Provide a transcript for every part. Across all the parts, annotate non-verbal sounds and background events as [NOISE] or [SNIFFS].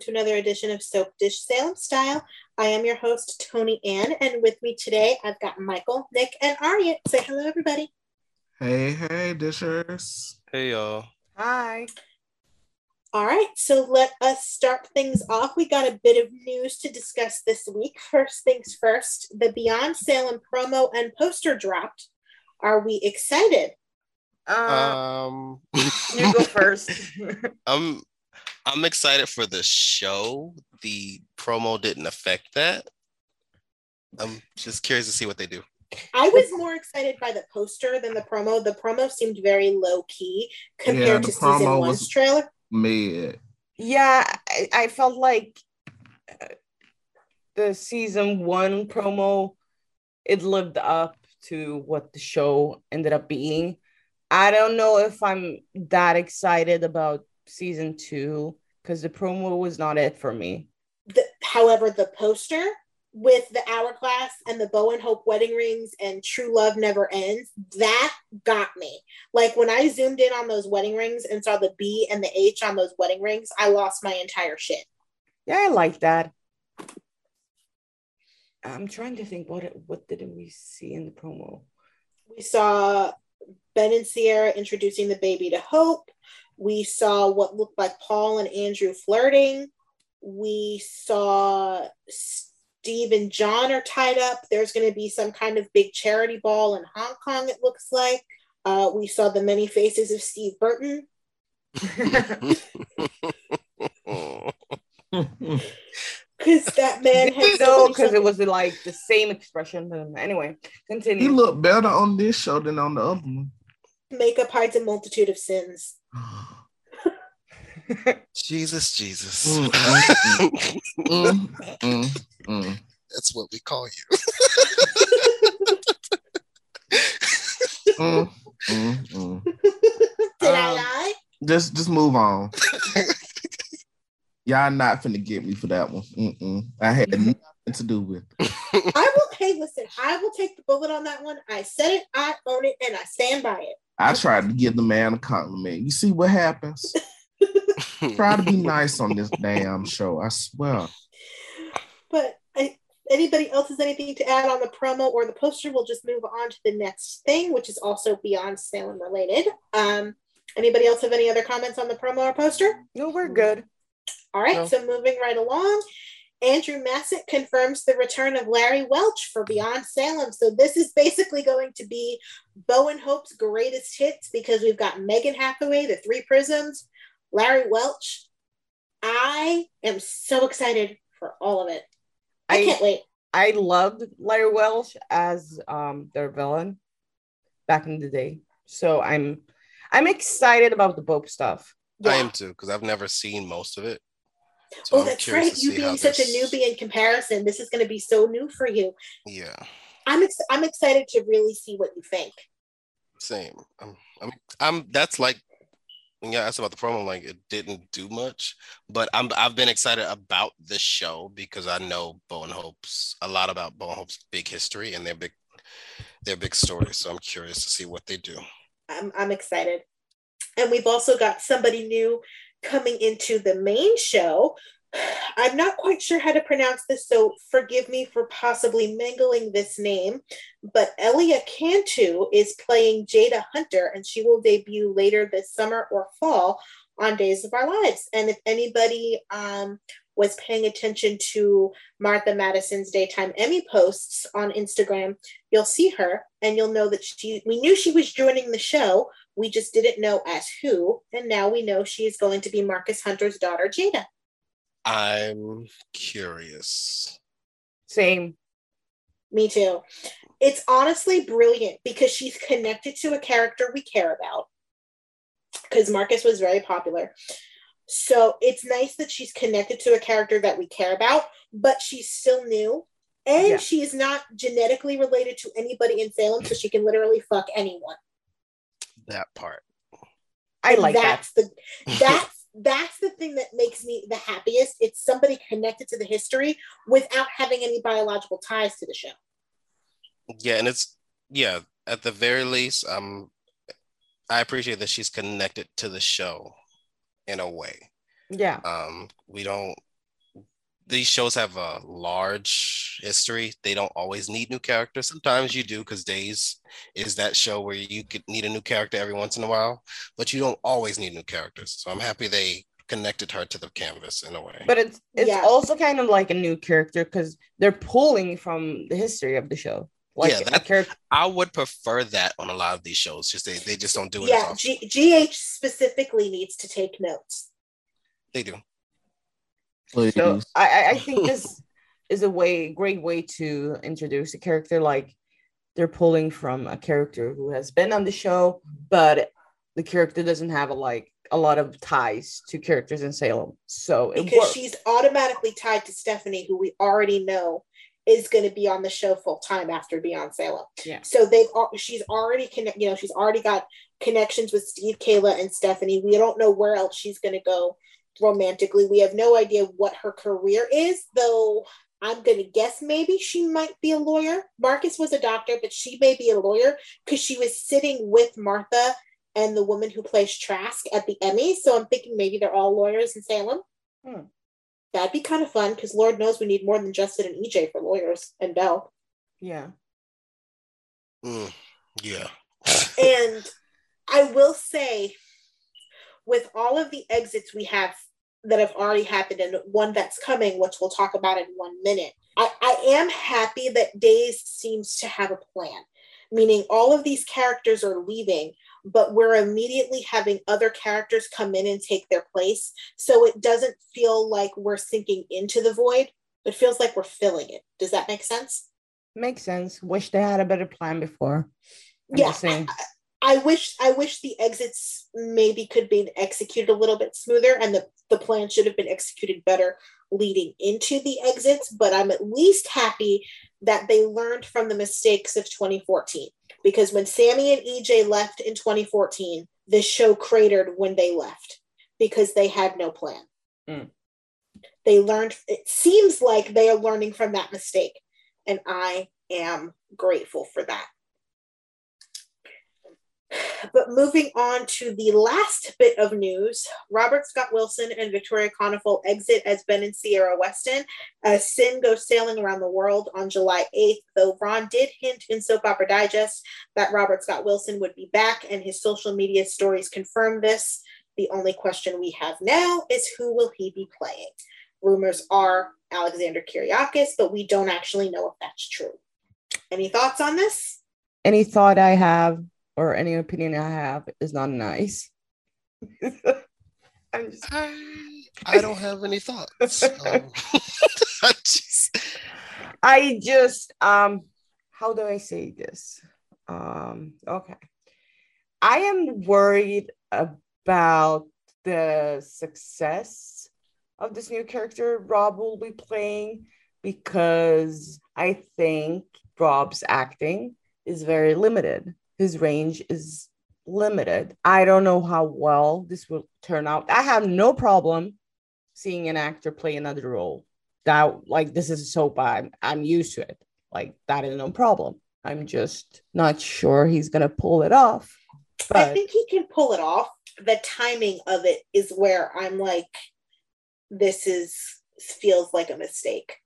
Hey, hey, everybody, welcome to another edition of Soap Dish Salem Style. I am your host, Tony Ann, and with me today I've got Michael, Nick, and Arya. Say hello, everybody. Hey, hey, dishers. Hey, y'all. Hi. All right, so let us start things off. We got a bit of news to discuss this week. First things first, the Beyond Salem promo and poster dropped. Are we excited? Uh, Um, you go first. [LAUGHS] I'm I'm excited for the show. The promo didn't affect that. I'm just curious to see what they do. I was more excited by the poster than the promo. The promo seemed very low key compared Yeah, to the season one's was- trailer. Mid. yeah, I, I felt like uh, the season one promo it lived up to what the show ended up being. I don't know if I'm that excited about season two because the promo was not it for me. The, however, the poster with the hourglass and the bow and hope wedding rings and true love never ends that got me like when i zoomed in on those wedding rings and saw the b and the h on those wedding rings i lost my entire shit Yeah, I like that. I'm trying to think what what did we see in the promo? we saw ben and ciara introducing the baby to hope we saw what looked like paul and andrew flirting we saw steve and john are tied up there's going to be some kind of big charity ball in hong kong it looks like uh, we saw the many faces of steve burton because that man has no, because it was like the same expression. Um, Anyway, he continue. looked better on this show than on the other one. makeup hides a multitude of sins [GASPS] Jesus, Jesus. Mm, mm, Mm. That's what we call you. [LAUGHS] Mm, mm, mm. did i Um, lie Just, just move on. [LAUGHS] Y'all not finna get me for that one. Mm-mm. I had nothing to do with. it. I will. Hey, listen. I will take the bullet on that one. I said it. I own it, and I stand by it. I tried to give the man a compliment. You see what happens? [LAUGHS] Try to be nice on this damn show. I swear. But I, anybody else has anything to add on the promo or the poster? We'll just move on to the next thing, which is also beyond Salem related. Um, anybody else have any other comments on the promo or poster? No, we're good. All right. No. So moving right along. Andrew Masset confirms the return of Larry Welch for Beyond Salem. So this is basically going to be Bo and Hope's greatest hits because we've got Megan Hathaway, the Three Prisms, Larry Welch. I am so excited for all of it. I, I can't wait. I loved Larry Welch as um their villain back in the day. So I'm I'm excited about the Bope stuff. I am too, because I've never seen most of it. So Oh, I'm that's right. You being such this- a newbie in comparison, this is going to be so new for you. Yeah, I'm ex- I'm excited to really see what you think. same. I'm, I'm, I'm. That's like when you asked about the promo, like it didn't do much, but I'm. I've been excited about the show because I know Bo and Hope's a lot about Bo and Hope's big history and their big, their big story. So I'm curious to see what they do. I'm, I'm excited. And we've also got somebody new coming into the main show. I'm not quite sure how to pronounce this, so forgive me for possibly mangling this name. But Elia Cantu is playing Jada Hunter, and she will debut later this summer or fall on Days of Our Lives. And if anybody um, was paying attention to Martha Madison's daytime Emmy posts on Instagram, you'll see her and you'll know that she we knew she was joining the show we just didn't know as who and now we know she is going to be marcus hunter's daughter jada I'm curious. Same. me too it's honestly brilliant because she's connected to a character we care about because marcus was very popular so it's nice that she's connected to a character that we care about but she's still new and Yeah. she is not genetically related to anybody in salem so she can literally fuck anyone That part. I And like that. that's the [LAUGHS] that's that's the thing that makes me the happiest it's somebody connected to the history without having any biological ties to the show Yeah, and it's yeah. At the very least, um, I appreciate that she's connected to the show in a way. Yeah. Um, we don't. These shows have a large history. They don't always need new characters. Sometimes you do because Days is that show where you could need a new character every once in a while, but you don't always need new characters. So I'm happy they connected her to the canvas in a way. But it's it's Yeah. also kind of like a new character because they're pulling from the history of the show. Like Yeah, that- character. I would prefer that on a lot of these shows. Just they, they just don't do it. Yeah. G- GH specifically needs to take notes. they do. Please. So I I- I think this [LAUGHS] is a way great way to introduce a character. Like they're pulling from a character who has been on the show, but the character doesn't have a like a lot of ties to characters in Salem. So it because works. she's automatically tied to Stephanie, who we already know is going to be on the show full time after Beyond Salem. Yeah. So they've al- she's already connect, you know, she's already got connections with Steve, Kayla, and Stephanie. We don't know where else she's going to go romantically. We have no idea what her career is, though. I'm going to guess maybe she might be a lawyer. Marcus was a doctor, but she may be a lawyer because she was sitting with Martha and the woman who plays Trask at the Emmy. So I'm thinking maybe they're all lawyers in Salem. Hmm. That'd be kind of fun because Lord knows we need more than Justin and EJ for lawyers and Belle. yeah. Mm, yeah. And I will say, with all of the exits we have that have already happened and one that's coming, which we'll talk about in one minute, I, I am happy that Days seems to have a plan, meaning all of these characters are leaving, but we're immediately having other characters come in and take their place. So it doesn't feel like we're sinking into the void. It feels like we're filling it. Does that make sense? Makes sense. Wish they had a better plan before. I'm yeah. I wish I wish the exits maybe could be executed a little bit smoother and the, the plan should have been executed better leading into the exits, but I'm at least happy that they learned from the mistakes of 2014. Because when Sami and EJ left in 2014, the show cratered when they left because they had no plan. Mm. They learned, it seems like they are learning from that mistake. And I am grateful for that. But moving on to the last bit of news, Robert Scott Wilson and Victoria Konefal exit as Ben and Ciara Weston as Cin goes sailing around the world on July 8th, though Ron did hint in Soap Opera Digest that Robert Scott Wilson would be back, and his social media stories confirm this. The only question we have now is who will he be playing? Rumors are Alexander Kiriakis, but we don't actually know if that's true. Any thoughts on this? Any thought I have or any opinion I have is not nice. [LAUGHS] I'm just I, I don't have any thoughts. Um, [LAUGHS] [LAUGHS] I just, I just um how do I say this? Um okay. I am worried about the success of this new character Rob will be playing because I think Rob's acting is very limited. His range is limited. I don't know how well this will turn out. I have no problem seeing an actor play another role. That like this is a soap. I'm I'm used to it. Like that is no problem. I'm just not sure he's gonna pull it off. I think he can pull it off. The timing of it is where I'm like, this is feels like a mistake.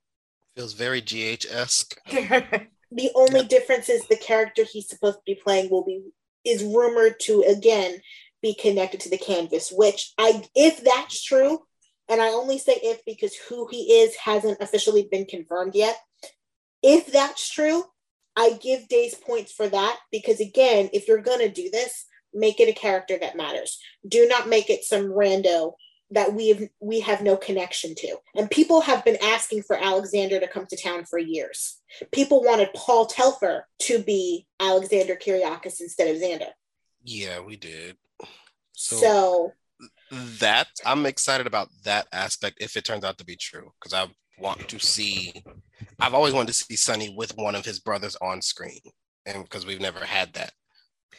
feels very GH esque. [LAUGHS] The only difference is the character he's supposed to be playing will be is rumored to again be connected to the canvas, which I if that's true, and I only say if because who he is hasn't officially been confirmed yet. If that's true, I give Days points for that because again, if you're gonna do this, make it a character that matters. Do not make it some rando that we have we have no connection to. And people have been asking for Alexander to come to town for years. People wanted Paul Telfer to be Alexander Kiriakis instead of Xander. Yeah, we did. So, So, that I'm excited about that aspect if it turns out to be true because I want to see. I've always wanted to see Sonny with one of his brothers on screen, and because we've never had that,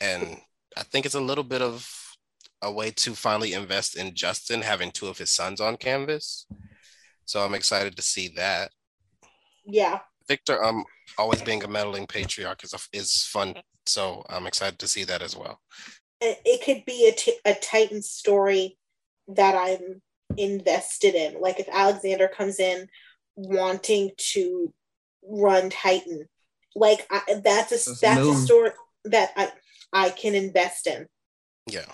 and I think it's a little bit of a way to finally invest in Justin having two of his sons on canvas. So I'm excited to see that. yeah. Victor, um, always being a meddling patriarch is is fun. So I'm excited to see that as well. it it could be a, t- a Titan story that I'm invested in. Like if Alexander comes in wanting to run Titan, like I, that's a That's that's, a story that I I can invest in. Yeah.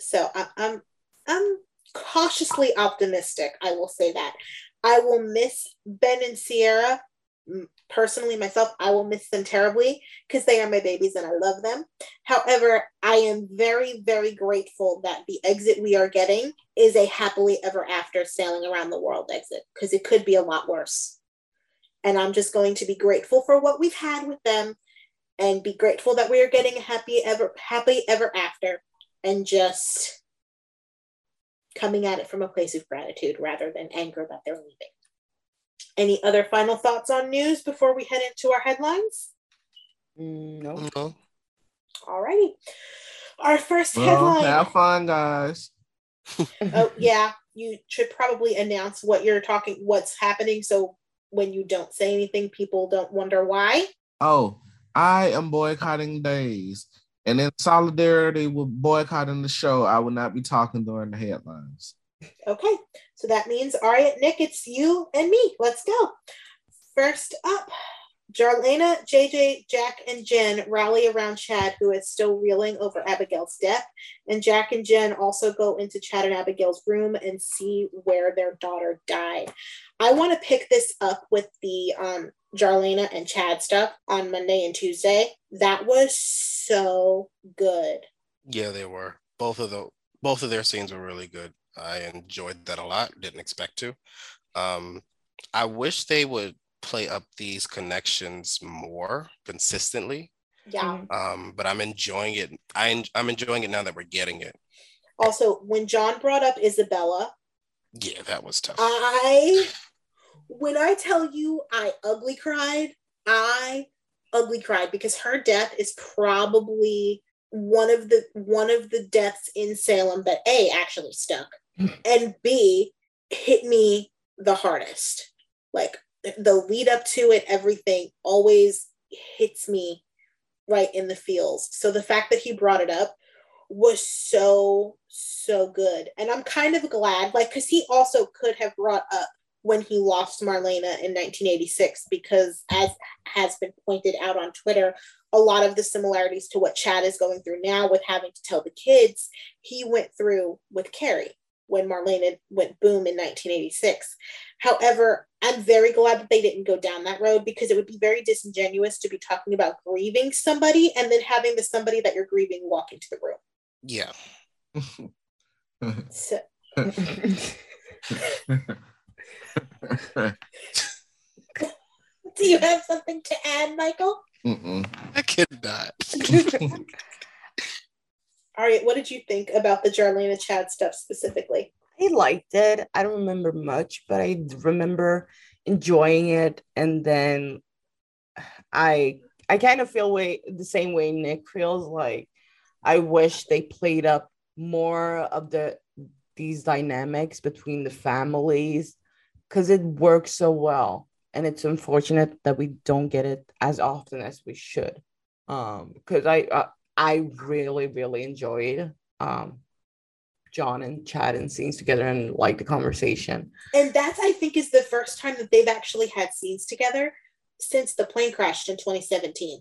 So I, I'm I'm cautiously optimistic. I will say that I will miss Ben and Ciara personally myself. I will miss them terribly because they are my babies and I love them. However, I am very very grateful that the exit we are getting is a happily ever after sailing around the world exit because it could be a lot worse. And I'm just going to be grateful for what we've had with them and be grateful that we are getting a happy ever happy ever after and just coming at it from a place of gratitude rather than anger that they're leaving. Any other final thoughts on news before we head into our headlines? Mm, no. All righty. Our first Well, headline. have fun, guys. [LAUGHS] oh yeah, you should probably announce what you're talking, what's happening, so when you don't say anything, people don't wonder why. Oh, I am boycotting days. And in solidarity with boycotting the show, I will not be talking during the headlines. Okay, so that means Aria, Nick, it's you and me. Let's go. First up, Jarlena, JJ, Jack, and Jen rally around Chad, who is still reeling over Abigail's death. And Jack and Jen also go into Chad and Abigail's room and see where their daughter died. I want to pick this up with the um, Jarlena and Chad stuff on Monday and Tuesday. That was so good. Yeah, they were. Both of the both of their scenes were really good. I enjoyed that a lot. Didn't expect to. Um, I wish they would play up these connections more consistently. Yeah. Mhm. Um, but I'm enjoying it. I en- I'm enjoying it now that we're getting it. Also, when John brought up Isabella, Yeah, that was tough. I when I tell you I ugly cried, I ugly cried because her death is probably one of the one of the deaths in Salem that A actually stuck [LAUGHS] and B hit me the hardest. Like the lead up to it, everything always hits me right in the feels. So the fact that he brought it up was so so good and i'm kind of glad like because he also could have brought up when he lost marlena in 1986 because as has been pointed out on twitter a lot of the similarities to what chad is going through now with having to tell the kids he went through with carrie when marlena went boom in 1986 however i'm very glad that they didn't go down that road because it would be very disingenuous to be talking about grieving somebody and then having the somebody that you're grieving walk into the room yeah. [LAUGHS] so [LAUGHS] [LAUGHS] [LAUGHS] Do you have something to add, Michael? Mm-mm. I cannot. [LAUGHS] All right, what did you think about the Jarlena Chad stuff specifically? I liked it. I don't remember much, but I remember enjoying it. And then I I kind of feel way the same way Nick feels like I wish they played up more of the these dynamics between the families because it works so well. And it's unfortunate that we don't get it as often as we should. Um, because I uh, I really, really enjoyed um John and Chad and scenes together and like the conversation. And that's, I think, is the first time that they've actually had scenes together since the plane crashed in 2017.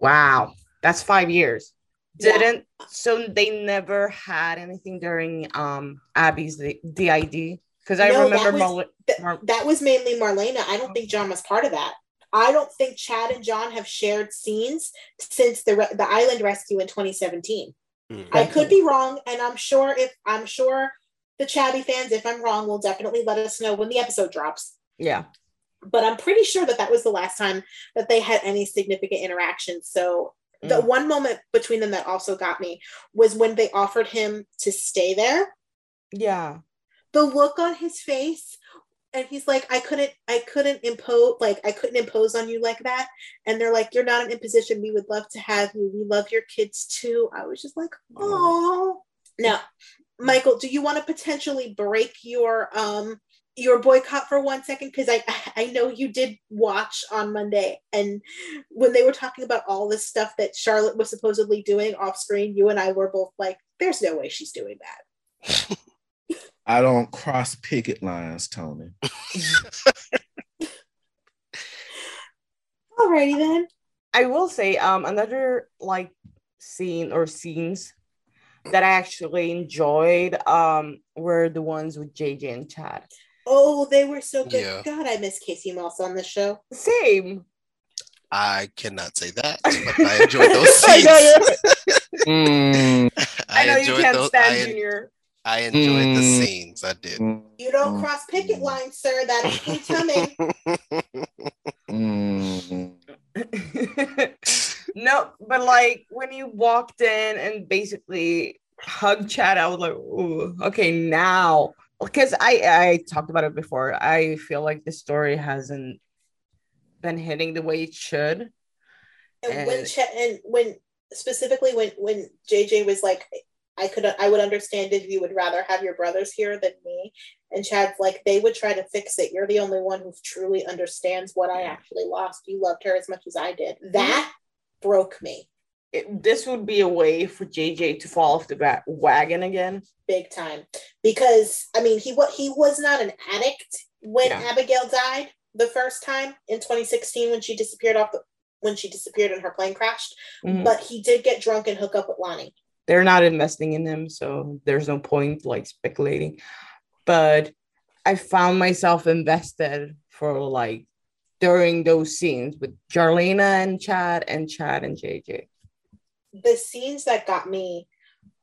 Wow, that's five years. Didn't so they never had anything during um Abby's the DID because I No, that remember was- Mar- Th- Mar- that was mainly Marlena. I don't think John was part of that. I don't think Chad and John have shared scenes since the re- the island rescue in 2017. Mm. I could be wrong, and I'm sure if I'm sure the Chabby fans, if I'm wrong, will definitely let us know when the episode drops. yeah. But I'm pretty sure that that was the last time that they had any significant interaction. So the Mm. one moment between them that also got me was when they offered him to stay there. Yeah. The look on his face, and he's like, "I couldn't, I couldn't impose, like, I couldn't impose on you like that." And they're like, "You're not an imposition. We would love to have you. We love your kids too." I was just like, "Oh." Now, Michael, do you want to potentially break your um your boycott for one second because I I know you did watch on Monday and when they were talking about all this stuff that Charlotte was supposedly doing off screen, you and I were both like, "There's no way she's doing that." [LAUGHS] I don't cross picket lines, Tony. [LAUGHS] Alrighty then. I will say, um, another like scene or scenes that I actually enjoyed um were the ones with JJ and Chad. Oh, they were so good. Yeah. God, I miss Casey Moss on the show. Same. I cannot say that, [LAUGHS] but I enjoyed those I know scenes. Mm, [LAUGHS] I, know you can't those. stand I, Junior. I enjoyed the Mm. scenes. I did. You don't cross picket lines, sir. That is incoming. [LAUGHS] mm, [LAUGHS] no, but like when you walked in and basically hugged Chad, I was like, Ooh, okay, now. Because I I talked about it before. I feel like the story hasn't been hitting the way it should. And when And- Ch- and when specifically when when JJ was like, I could I would understand if you would rather have your brothers here than me. And Chad's like, they would try to fix it. You're the only one who truly understands what I actually lost. You loved her as much as I did. That broke me It, this would be a way for JJ to fall off the ba- wagon again. big time because I mean he what he was not an addict when Yeah. Abigail died the first time in 2016 when she disappeared off the when she disappeared and her plane crashed. Mhm. But he did get drunk and hook up with Lani. They're not investing in them so there's no point like speculating. But I found myself invested for like during those scenes with Jarlena and Chad and Chad and JJ. the scenes that got me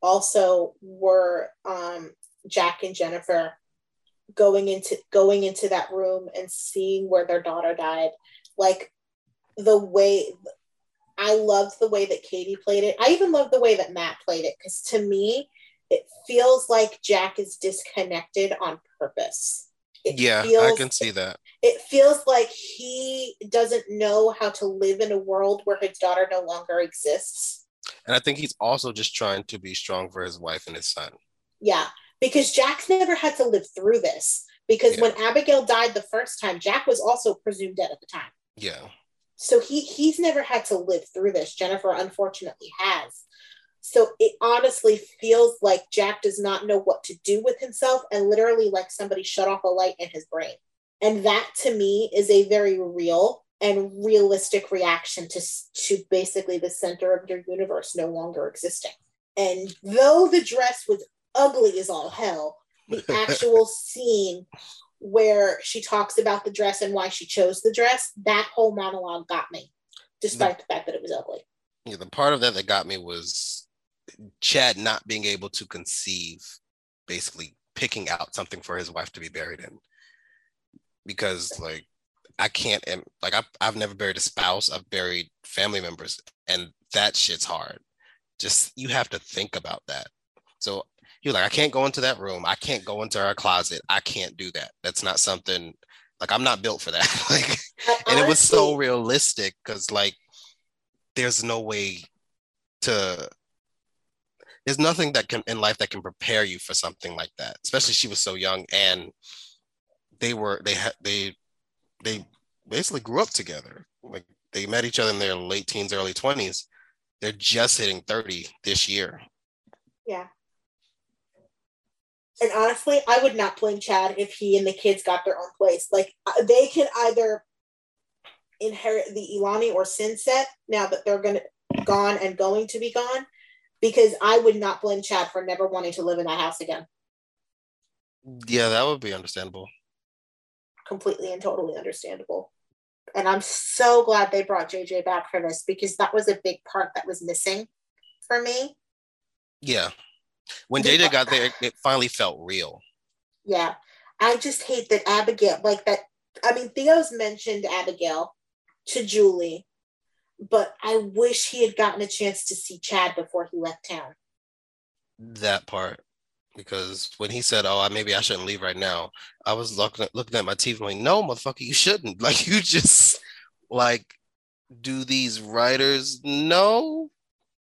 also were um Jack and Jennifer going into going into that room and seeing where their daughter died like the way I loved the way that Katie played it. I even loved the way that Matt played it because to me it feels like Jack is disconnected on purpose. It Yeah, I can see that. it feels like he doesn't know how to live in a world where his daughter no longer exists. And I think he's also just trying to be strong for his wife and his son. Yeah, because Jack's never had to live through this. Because Yeah. when Abigail died the first time, Jack was also presumed dead at the time. Yeah. So he he's never had to live through this. Jennifer unfortunately has. So it honestly feels like Jack does not know what to do with himself and literally like somebody shut off a light in his brain. And that to me is a very real and realistic reaction to to basically the center of your universe no longer existing. And though the dress was ugly as all hell, the [LAUGHS] actual scene where she talks about the dress and why she chose the dress, that whole monologue got me, despite the fact that it was ugly. Yeah, the part of that that got me was Chad not being able to conceive, basically picking out something for his wife to be buried in. Because like I can't like I've, I've never buried a spouse, I've buried family members, and that shit's hard. Just you have to think about that. So he was like, I can't go into that room, I can't go into our closet, I can't do that. That's not something like I'm not built for that. [LAUGHS] like and it was so realistic because like there's no way to there's nothing that can in life that can prepare you for something like that especially she was so young and they were they had they they basically grew up together like they met each other in their late teens early 20s they're just hitting 30 this year Yeah. And honestly, I would not blame Chad if he and the kids got their own place. Like uh, they can either inherit the Elani or Cin set now that they're gonna gone and going to be gone. Because I would not blame Chad for never wanting to live in that house again. yeah that would be understandable Completely and totally understandable. And I'm so glad they brought JJ back for this because that was a big part that was missing for me. yeah when jj got there it finally felt real Yeah. I just hate that Abigail, like that. I mean, Theo's mentioned Abigail to Julie, but I wish he had gotten a chance to see Chad before he left town. that part because when he said, "Oh, I- maybe I shouldn't leave right now," I was looking at, looking at my TV like, "No, motherfucker, you shouldn't. [LAUGHS] Like, you just like do these writers know?"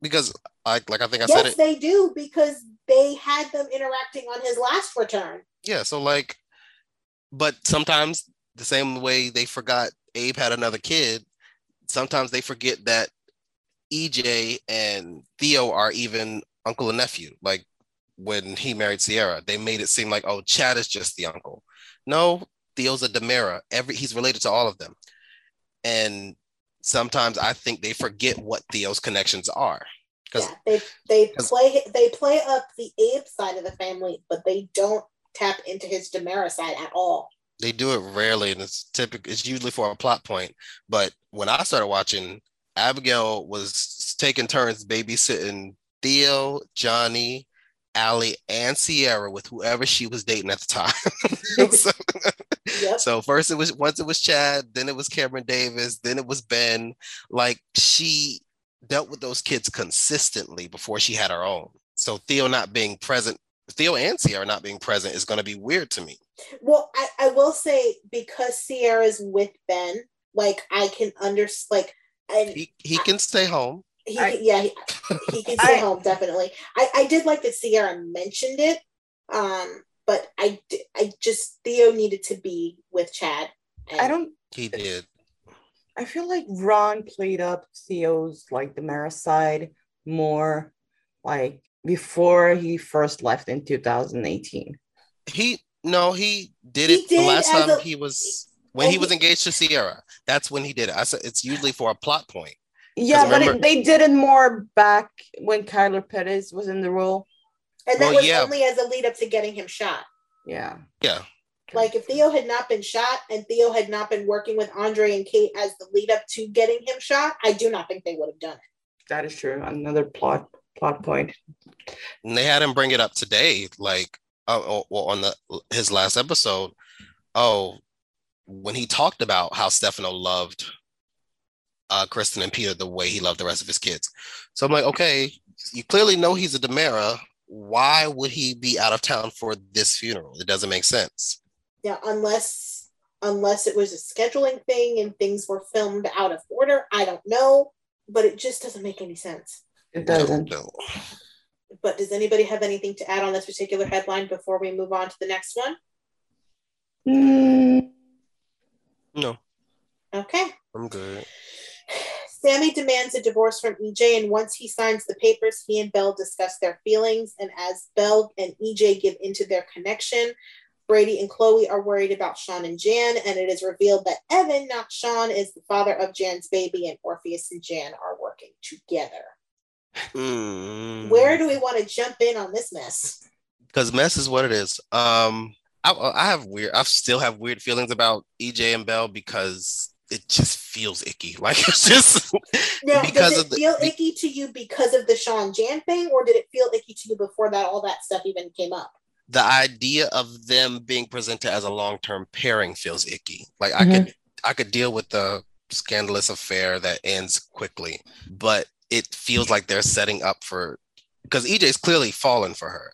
Because I like I think I said yes, it. they do because they had them interacting on his last return. Yeah, so like, but sometimes the same way they forgot Abe had another kid, sometimes they forget that EJ and Theo are even uncle and nephew. Like when he married Ciara, They made it seem like, oh, Chad is just the uncle. No, Theo's a DiMera. Every he's related to all of them. And sometimes I think they forget what Theo's connections are. Yeah, they they play they play up the Abe side of the family, but they don't tap into his DiMera side at all. They do it rarely, and it's typical. It's usually for a plot point. But when I started watching, Abigail was taking turns babysitting Theo, Johnny, Allie, and Ciara with whoever she was dating at the time. [LAUGHS] [LAUGHS] so, yep. so first it was once it was Chad, then it was Cameron Davis, then it was Ben. Like she dealt with those kids consistently before she had her own. So Theo not being present, Theo and Ciara not being present is going to be weird to me. Well, I, I will say because Ciara's with Ben, like I can understand, like and he, he can stay home. He, I, yeah, he, he can stay I, home definitely. I, I did like that Ciara mentioned it, um, but I I just Theo needed to be with Chad. I don't. He did. I feel like Ron played up Theo's like DiMera side more, like before he first left in 2018. He no, he did he it did the last time a, he was when he was engaged to Ciara. That's when he did it. I said it's usually for a plot point. Yeah, but it, they did it more back when Kyler Pettis was in the role. And that well, was yeah. only as a lead up to getting him shot. Yeah. Yeah. Like if Theo had not been shot and Theo had not been working with Andre and Kate as the lead up to getting him shot, I do not think they would have done it. That is true. Another plot plot point. And they had him bring it up today, like uh, well, on the his last episode. Oh, when he talked about how Stefano loved uh, Kristen and Peter the way he loved the rest of his kids. So I'm like, okay, you clearly know he's a DiMera. Why would he be out of town for this funeral? It doesn't make sense. Yeah, unless unless it was a scheduling thing and things were filmed out of order. I don't know, but it just doesn't make any sense. It doesn't. No, But does anybody have anything to add on this particular headline before we move on to the next one? Mm. No. Okay. I'm good. Sami demands a divorce from EJ, and once he signs the papers, he and Belle discuss their feelings. And as Belle and EJ give into their connection, Brady and Chloe are worried about Sean and Jan, and it is revealed that Evan, not Sean, is the father of Jan's baby, and Orpheus and Jan are working together. Mm. Where do we want to jump in on this mess? Because mess is what it is. Um, I, I have weird. I still have weird feelings about EJ and Belle because it just feels icky. [LAUGHS] Like it's just now, because does it the, feel icky to you because of the Sean Jan thing, or did it feel icky to you before that all that stuff even came up? The idea of them being presented as a long-term pairing feels icky. Like mm-hmm. I could I could deal with the scandalous affair that ends quickly, but it feels like they're setting up for because EJ's clearly fallen for her.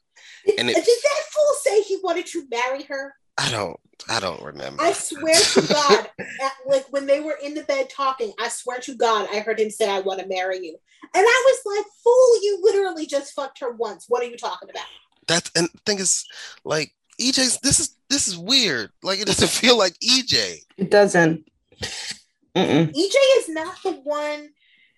And it, did that fool say he wanted to marry her? I don't. I don't remember. I swear to God, [LAUGHS] at, like when they were in the bed talking, I swear to God, I heard him say, "I want to marry you," and I was like, "Fool! You literally just fucked her once. What are you talking about?" That's and the thing is, like EJ's. This is this is weird. Like it doesn't [LAUGHS] feel like EJ. It doesn't. Mm-mm. EJ is not the one.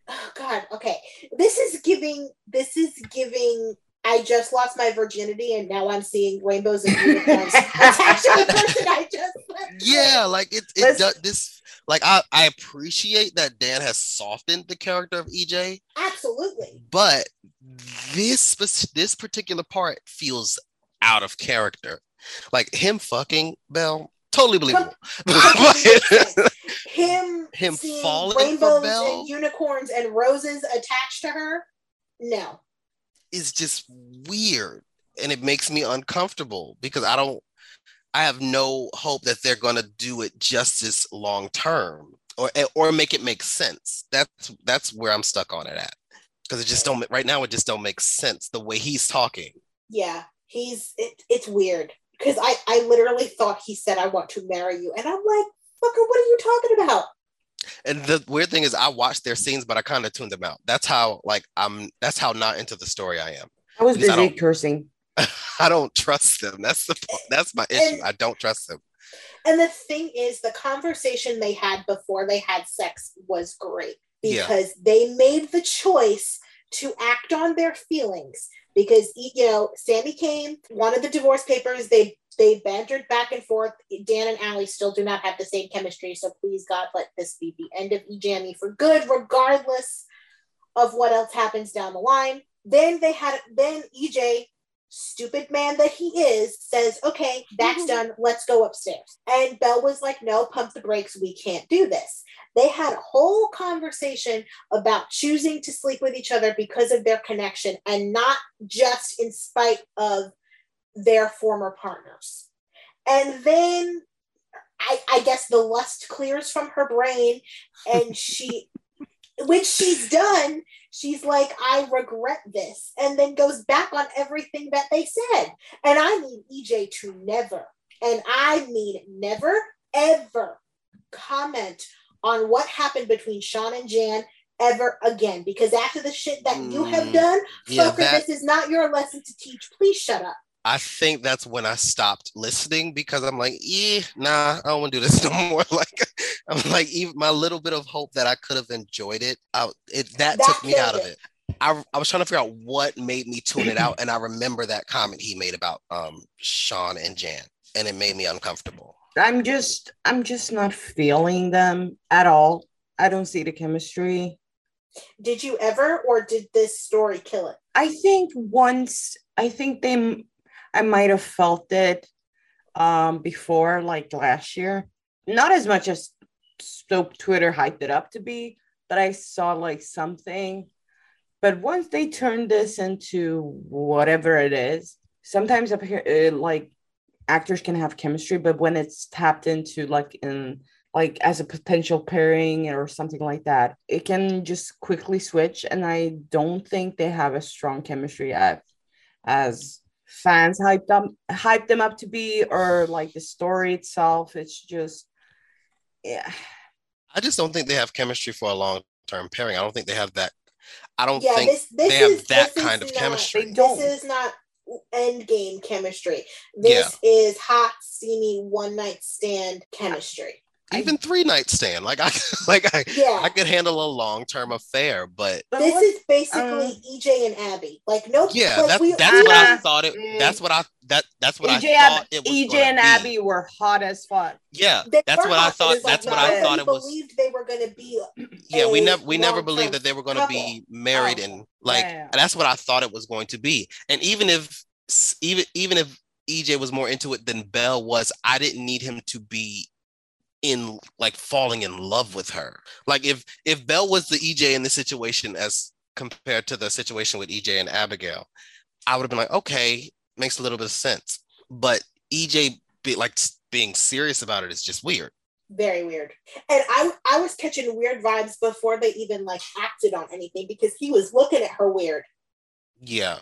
Oh God. Okay. This is giving. This is giving I just lost my virginity and now I'm seeing rainbows and unicorns [LAUGHS] attached to the person I just Yeah, like it, it does this like I, I appreciate that Dan has softened the character of EJ. Absolutely. But this this particular part feels out of character. Like him fucking Belle, totally believable. [LAUGHS] him him falling rainbows and unicorns and roses attached to her. No is just weird and it makes me uncomfortable because I don't I have no hope that they're going to do it justice long term or eh, or make it make sense. That's that's where I'm stuck on it at. Cuz it just don't right now it just don't make sense the way he's talking. Yeah, he's it, it's weird cuz I I literally thought he said I want to marry you and I'm like, "Fucker, what are you talking about?" And the weird thing is, I watched their scenes, but I kind of tuned them out. That's how, like, I'm. That's how not into the story I am. I was busy I cursing. [LAUGHS] I don't trust them. That's the. That's my issue. And, I don't trust them. And the thing is, the conversation they had before they had sex was great because yeah. they made the choice to act on their feelings because you know Sami came, of the divorce papers. They they bantered back and forth. Dan and Allie still do not have the same chemistry. So please God, let this be the end of Ejami for good, regardless of what else happens down the line. Then they had then EJ stupid man that he is, says, okay, that's mm-hmm. done. Let's go upstairs. And Belle was like, no, pump the brakes. We can't do this. They had a whole conversation about choosing to sleep with each other because of their connection and not just in spite of their former partners. And then I, I guess the lust clears from her brain and [LAUGHS] she which she's done, she's like, I regret this, and then goes back on everything that they said. And I mean EJ to never, and I mean never, ever comment on what happened between Sean and Jan ever again. Because after the shit that you have mm, done, yeah, fucker, that, this is not your lesson to teach. Please shut up. I think that's when I stopped listening because I'm like, eh, nah, I don't want to do this [LAUGHS] no more. like, I'm like, even my little bit of hope that I could have enjoyed it, I, it that, that took me out it. of it. I, I was trying to figure out what made me tune it out, and I remember that comment he made about um Sean and Jan, and it made me uncomfortable. I'm just, I'm just not feeling them at all. I don't see the chemistry. Did you ever, or did this story kill it? I think once. I think they I might have felt it um, before, like last year. Not as much as Soap Twitter hyped it up to be, but I saw like something. But once they turn this into whatever it is, sometimes up here, it, like actors can have chemistry, but when it's tapped into like in like as a potential pairing or something like that, it can just quickly switch. And I don't think they have a strong chemistry at, as fans hyped them hyped them up to be or like the story itself. It's just yeah. I just don't think they have chemistry for a long term pairing. I don't think they have that i don't yeah, think this, this they is, have that kind of not, chemistry. this is not end game chemistry this yeah. is hot steamy one night stand chemistry even three night stand. Like I [LAUGHS] like I yeah. I could handle a long term affair, but this is basically um, EJ and Abby. Like no, yeah, like that's, we, that's what I thought it. That's what I that that's what EJ, I thought it was. EJ and be. Abby were hot as fuck. Yeah, they that's what I thought. That's like, what I thought it was. Believed they were going to be. Yeah, we never we never believed that they were going to be married oh, and like yeah. that's what I thought it was going to be. And even if even even if EJ was more into it than Belle was, I didn't need him to be in like falling in love with her. Like if if Belle was the EJ in this situation as compared to the situation with EJ and Abigail, I would have been like, okay, makes a little bit of sense. But EJ be like being serious about it is just weird. Very weird. And I I was catching weird vibes before they even like acted on anything because he was looking at her weird. Yeah.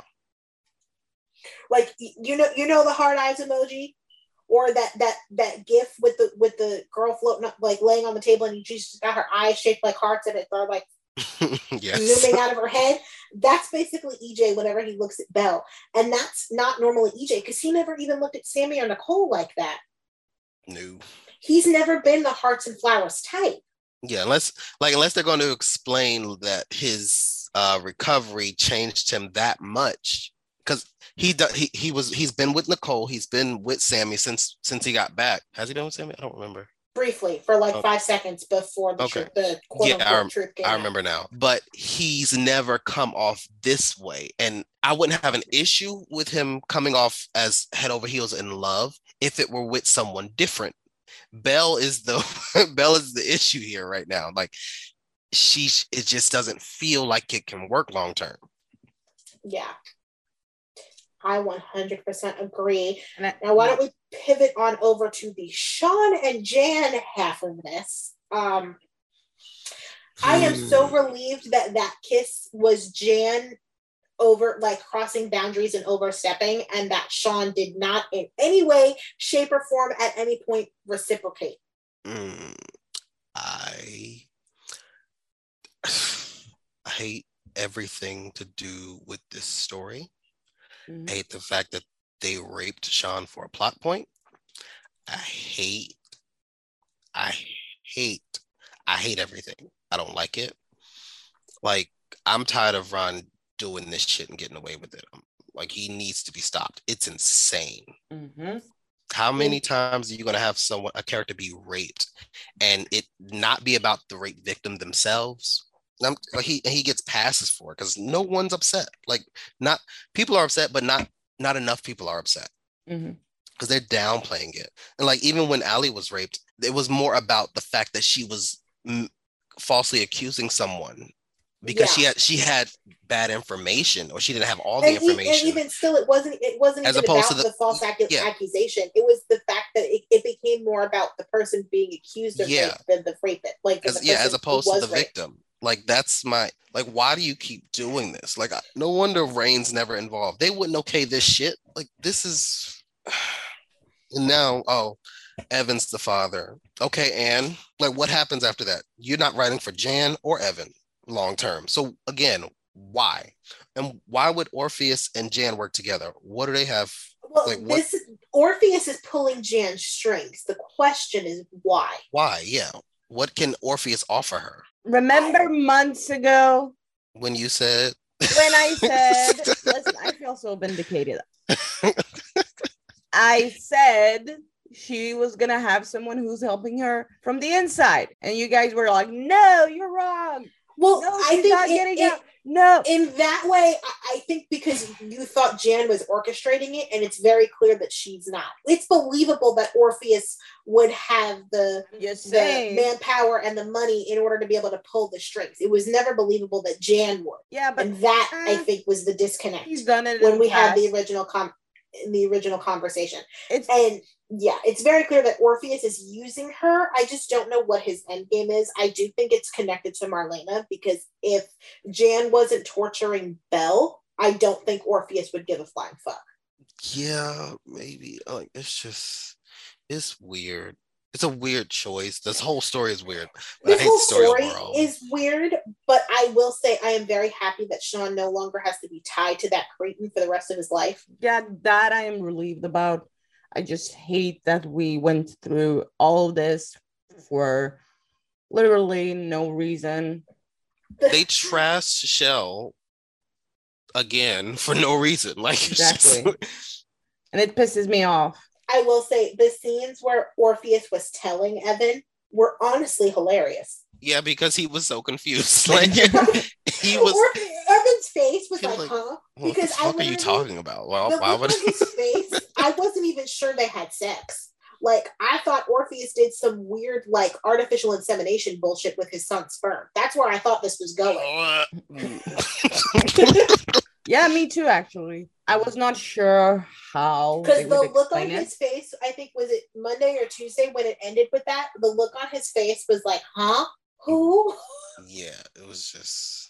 Like you know you know the hard eyes emoji? Or that that that gif with the with the girl floating up like laying on the table and she's got her eyes shaped like hearts and it's like [LAUGHS] yes. zooming out of her head. That's basically EJ whenever he looks at Belle. And that's not normally EJ because he never even looked at Sami or Nicole like that. No. He's never been the hearts and flowers type. Yeah, unless like unless they're going to explain that his uh recovery changed him that much because he he he was he's been with Nicole. He's been with Sami since since he got back. Has he been with Sami? I don't remember. Briefly for like five seconds before the okay. the quote yeah, I, rem- truth I remember now. But he's never come off this way, and I wouldn't have an issue with him coming off as head over heels in love if it were with someone different. Belle is the [LAUGHS] Belle is the issue here right now. Like she, it just doesn't feel like it can work long term. Yeah, I 100% agree. I, now, why don't we pivot on over to the Sean and Jan half of this? Um, I am so hmm. relieved that that kiss was Jan over like crossing boundaries and overstepping, and that Sean did not in any way, shape, or form at any point reciprocate. Mm, I [SIGHS] I hate everything to do with this story. Mm-hmm. I hate the fact that they raped Shawn for a plot point. I hate, I hate, I hate everything. I don't like it. Like, I'm tired of Ron doing this shit and getting away with it. Like he needs to be stopped. It's insane. Mm-hmm. How many times are you going to have someone, a character, be raped, and it not be about the rape victim themselves? Like he he gets passes for it because no one's upset. Like not people are upset, but not not enough people are upset because they're downplaying it. And like even when Allie was raped, it was more about the fact that she was mm, falsely accusing someone because she had she had bad information or she didn't have all the and, e- and information. even still, it wasn't. It wasn't As even opposed about to the- the, false yeah. accusation. It was the fact that it, it became more about the person being accused of Yeah. rape than the rapist. Like as, yeah, as opposed to the raped. victim. Like that's my like. Why do you keep doing this? Like, I- no wonder Rain's never involved. They wouldn't okay this shit. Like this is. [SIGHS] And now, oh, Evan's the father. Okay, Anne. Like, what happens after that? You're not writing for Jan or Evan long term. So again, why? And why would Orpheus and Jan work together? What do they have? Well, Like, what- this is, Orpheus is pulling Jan's strings. The question is why. Why? Yeah. What can Orpheus offer her? Remember months ago When you said when I said, [LAUGHS] listen, I feel so vindicated. I said she was gonna have someone who's helping her from the inside, and you guys were like, "No, you're wrong. Well, No, I think it- getting it-. No." in that way, I, I think because you thought Jan was orchestrating it, and it's very clear that she's not. It's believable that Orpheus would have the the manpower and the money in order to be able to pull the strings. It was never believable that Jan would, yeah, but and that I uh, think was the disconnect he's done it when we had the original com in the original conversation. It's And yeah, it's very clear that Orpheus is using her. I just don't know what his end game is. I do think it's connected to Marlena because if Jan wasn't torturing Belle, I don't think Orpheus would give a flying fuck. Yeah, maybe. Like it's just it's weird. It's a weird choice. This whole story is weird. But I This hate whole story story is weird, but I will say I am very happy that Shawn no longer has to be tied to that Cretan for the rest of his life. yeah, that I am relieved about. I just hate that we went through all of this for literally no reason. they trash Shell again [LAUGHS] for no reason. Like it's just- Exactly. [LAUGHS] And it pisses me off. I will say the scenes where Orpheus was telling Evan were honestly hilarious. yeah, because he was so confused. [LAUGHS] Like he was Orphe- Evan's face was like, like, huh? what because the I fuck are you talking about? Well, the why would his [LAUGHS] face, I wasn't even sure they had sex. Like I thought Orpheus did some weird, like artificial insemination bullshit with his son's sperm. That's where I thought this was going. [LAUGHS] Yeah, me too, actually. I was not sure how. Because the would look on it. his face, I think was it Monday or Tuesday when it ended with that. The look on his face was like, huh? Who? yeah, it was just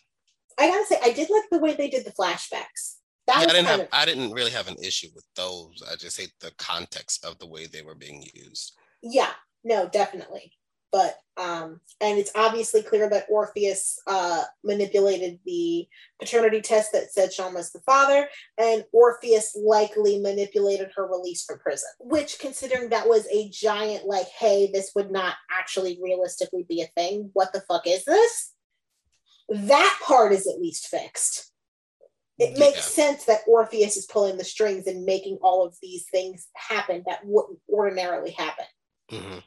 I gotta say, I did like the way they did the flashbacks. That Yeah, I didn't have of I didn't really have an issue with those. I just hate the context of the way they were being used. yeah no definitely but um and it's obviously clear that orpheus uh manipulated the paternity test that said shawn was the father and orpheus likely manipulated her release from prison which considering that was a giant like hey this would not actually realistically be a thing what the fuck is this that part is at least fixed it makes Yeah. sense that Orpheus is pulling the strings and making all of these things happen that wouldn't ordinarily happen Mhm.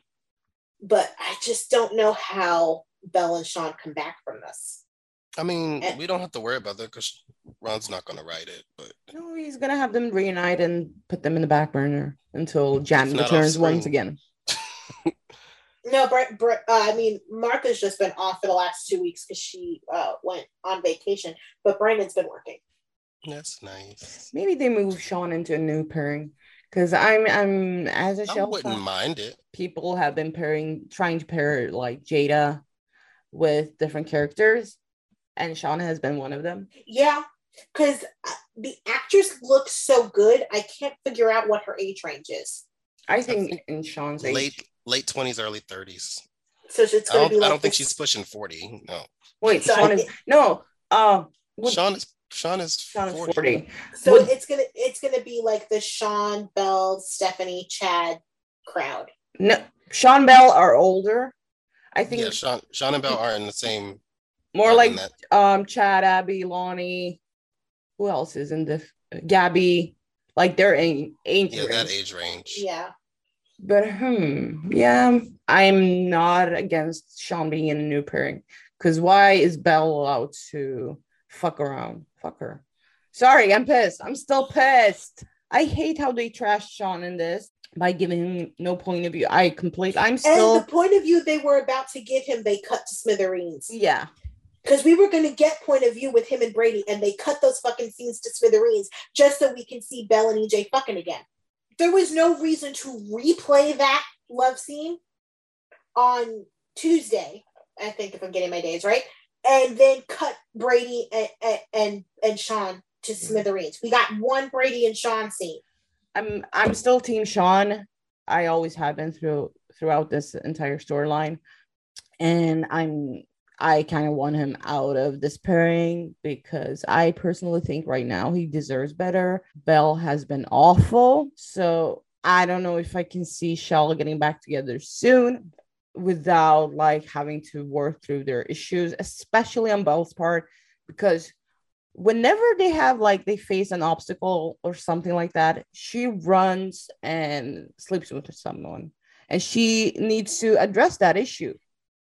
but I just don't know how Belle and Shawn come back from this. I mean, Eh. we don't have to worry about that because Ron's not going to write it. But No, he's gonna have them reunite and put them in the back burner until Jan returns once again. [LAUGHS] No, Brett, Brett uh, I mean, Martha's just been off for the last two weeks because she uh, went on vacation, but Brandon's been working. that's nice. Maybe they move Shawn into a new pairing because I'm I'm as a I shelf wouldn't mind it. people have been pairing trying to pair like Jada with different characters, and Shawn has been one of them. Yeah, because the actress looks so good, I can't figure out what her age range is. I think think in Shawn's age. Late late twenties, early thirties. So it's I going don't, to be like I don't think she's pushing forty. No, Wait, So I Shawn is think- no. Uh, Shawn is Shawn is Shawn is 40. forty. So would- it's gonna it's gonna be like the Shawn, Belle, Stephanie, Chad crowd. No, Shawn Belle are older. I think Yeah, Shawn Shawn and Belle are in the same. more like um Chad, Abby, Lani. Who else is in the Gabby, like they're in age Yeah, that age range. Yeah. But hmm, yeah, I'm not against Shawn being in a new pairing. Because why is Belle allowed to fuck around? Fuck her. Sorry, I'm pissed. I'm still pissed. I hate how they trashed Shawn in this by giving him no point of view. I complete. I'm still And the point of view they were about to give him, they cut to smithereens. yeah, Because we were going to get point of view with him and Brady, and they cut those fucking scenes to smithereens just so we can see Belle and EJ fucking again. There was no reason to replay that love scene on Tuesday, I think, if I'm getting my days right, and then cut Brady and and and, Shawn to smithereens. We got one Brady and Shawn scene. I'm. I'm still Team Shawn. I always have been through throughout this entire storyline, and I'm. I kind of want him out of this pairing because I personally think right now he deserves better. Belle has been awful, so I don't know if I can see Shell getting back together soon without like having to work through their issues, especially on Belle's part, because whenever they have like they face an obstacle or something like that, she runs and sleeps with someone, and she needs to address that issue.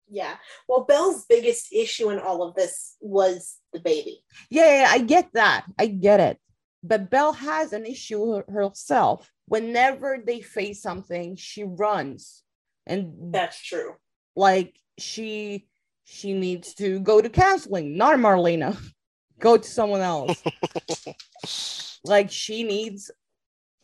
Yeah. Well, Belle's biggest issue in all of this was the baby. Yeah, yeah, I get that. I get it. But Belle has an issue herself. Whenever they face something, she runs. And That's true. like she she needs to go to counseling, not Marlena. [LAUGHS] go to someone else. [LAUGHS] like she needs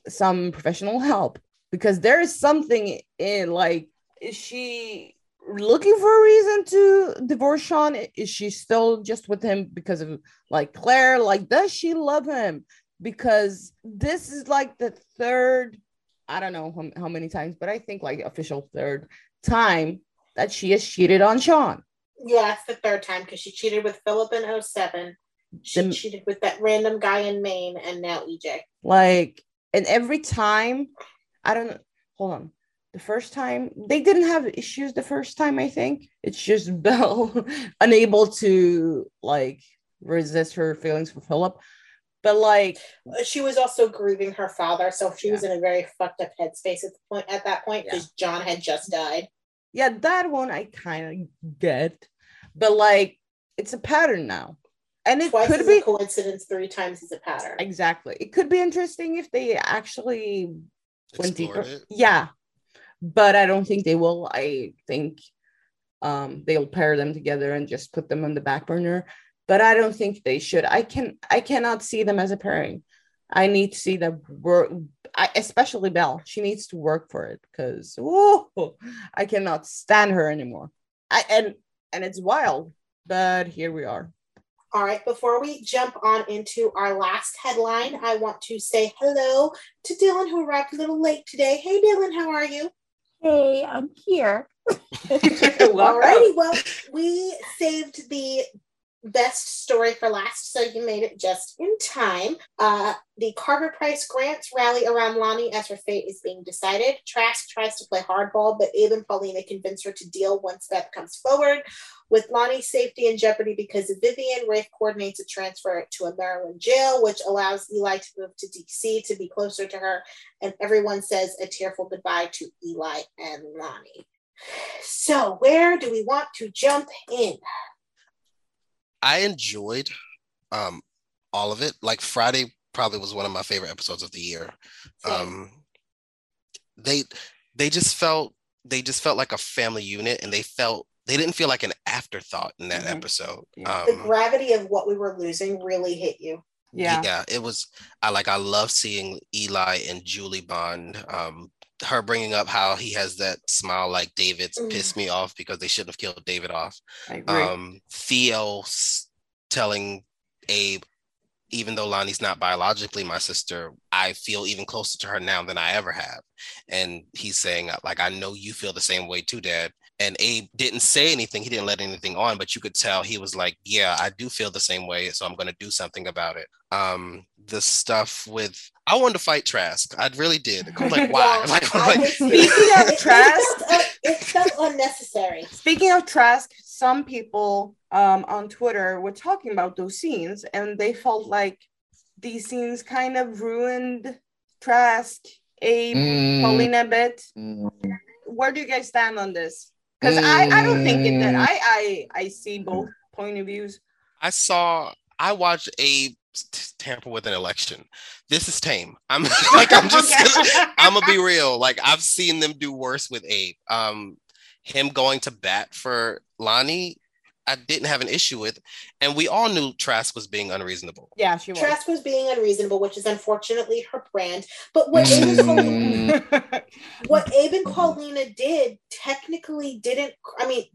some professional help because there is something in like is she looking for a reason to divorce Shawn? Is she still just with him because of like Claire? Like, does she love him? Because this is like the third, I don't know how, how many times, but I think like official third time that she has cheated on Shawn. Yeah, it's the third time because she cheated with Philip in 07. She The- cheated with that random guy in Maine and now EJ. Like, and every time, I don't know. Hold on. The first time they didn't have issues. The first time, I think it's just [LAUGHS] Belle unable to like resist her feelings for Philip. But like, She was also grieving her father, so she was in a very fucked up headspace at the point at that point because John had just died. yeah, that one I kind of get. But like, it's a pattern now, and it Twice could be a coincidence, three times is a pattern. exactly. It could be interesting if they actually went deeper. Explored it. Yeah, but I don't think they will. I think um, they'll pair them together and just put them on the back burner. But I don't think they should. I can. I cannot see them as a pairing. I need to see them work. I, especially Belle. She needs to work for it because I cannot stand her anymore. I and and it's wild, but here we are. All right, before we jump on into our last headline, I want to say hello to Dylan, who arrived a little late today. Hey, Dylan, how are you? Hey, I'm here. [LAUGHS] Alrighty, [LAUGHS] well, we saved the best story for last, so you made it just in time. Uh, the Carver Price grants rally around Lani as her fate is being decided. Trask tries to play hardball, but Abe and Paulina convince her to deal once Beth comes forward. With Lani's safety in jeopardy because of Vivian, Rafe coordinates a transfer to a Maryland jail, which allows Eli to move to DC to be closer to her. And everyone says a tearful goodbye to Eli and Lani. So, where do we want to jump in? I enjoyed um all of it. Like Friday probably was one of my favorite episodes of the year. Um they they just felt they just felt like a family unit and they felt they didn't feel like an afterthought in that Mhm. episode. Yeah. the Um gravity of what we were losing really hit you. Yeah. yeah, it was I like I love seeing Eli and Julie Bond. Um her bringing up how he has that smile like David's Mm. pissed me off because they shouldn't have killed David off. I agree. um Theo telling Abe, even though Lani's not biologically my sister, I feel even closer to her now than I ever have. And he's saying, like, I know you feel the same way too, Dad. And Abe didn't say anything, he didn't let anything on, but you could tell he was like, Yeah, I do feel the same way, so I'm gonna do something about it. Um, the stuff with I wanted to fight Trask. I really did. I'm like, [LAUGHS] why? Yeah, [LAUGHS] Like, I like, Speaking of Trask- it, felt, uh, it felt unnecessary. Speaking of Trask, some people um, on Twitter were talking about those scenes and they felt like these scenes kind of ruined Trask, Abe, Mm, Paulina a bit. mm. Where do you guys stand on this? Because I, I don't think it did. Mm. I, I I see both point of views. I saw I watched Abe tamper with an election. This is tame. I'm [LAUGHS] like I'm just gonna, [LAUGHS] I'm gonna be real. Like I've seen them do worse with Abe. Um, him going to bat for Lani, I didn't have an issue with, and we all knew Trask was being unreasonable. yeah, she was. Trask was being unreasonable, which is unfortunately her brand. But what Abe and Paulina, Mm. what Abe and Paulina did technically didn't. I mean,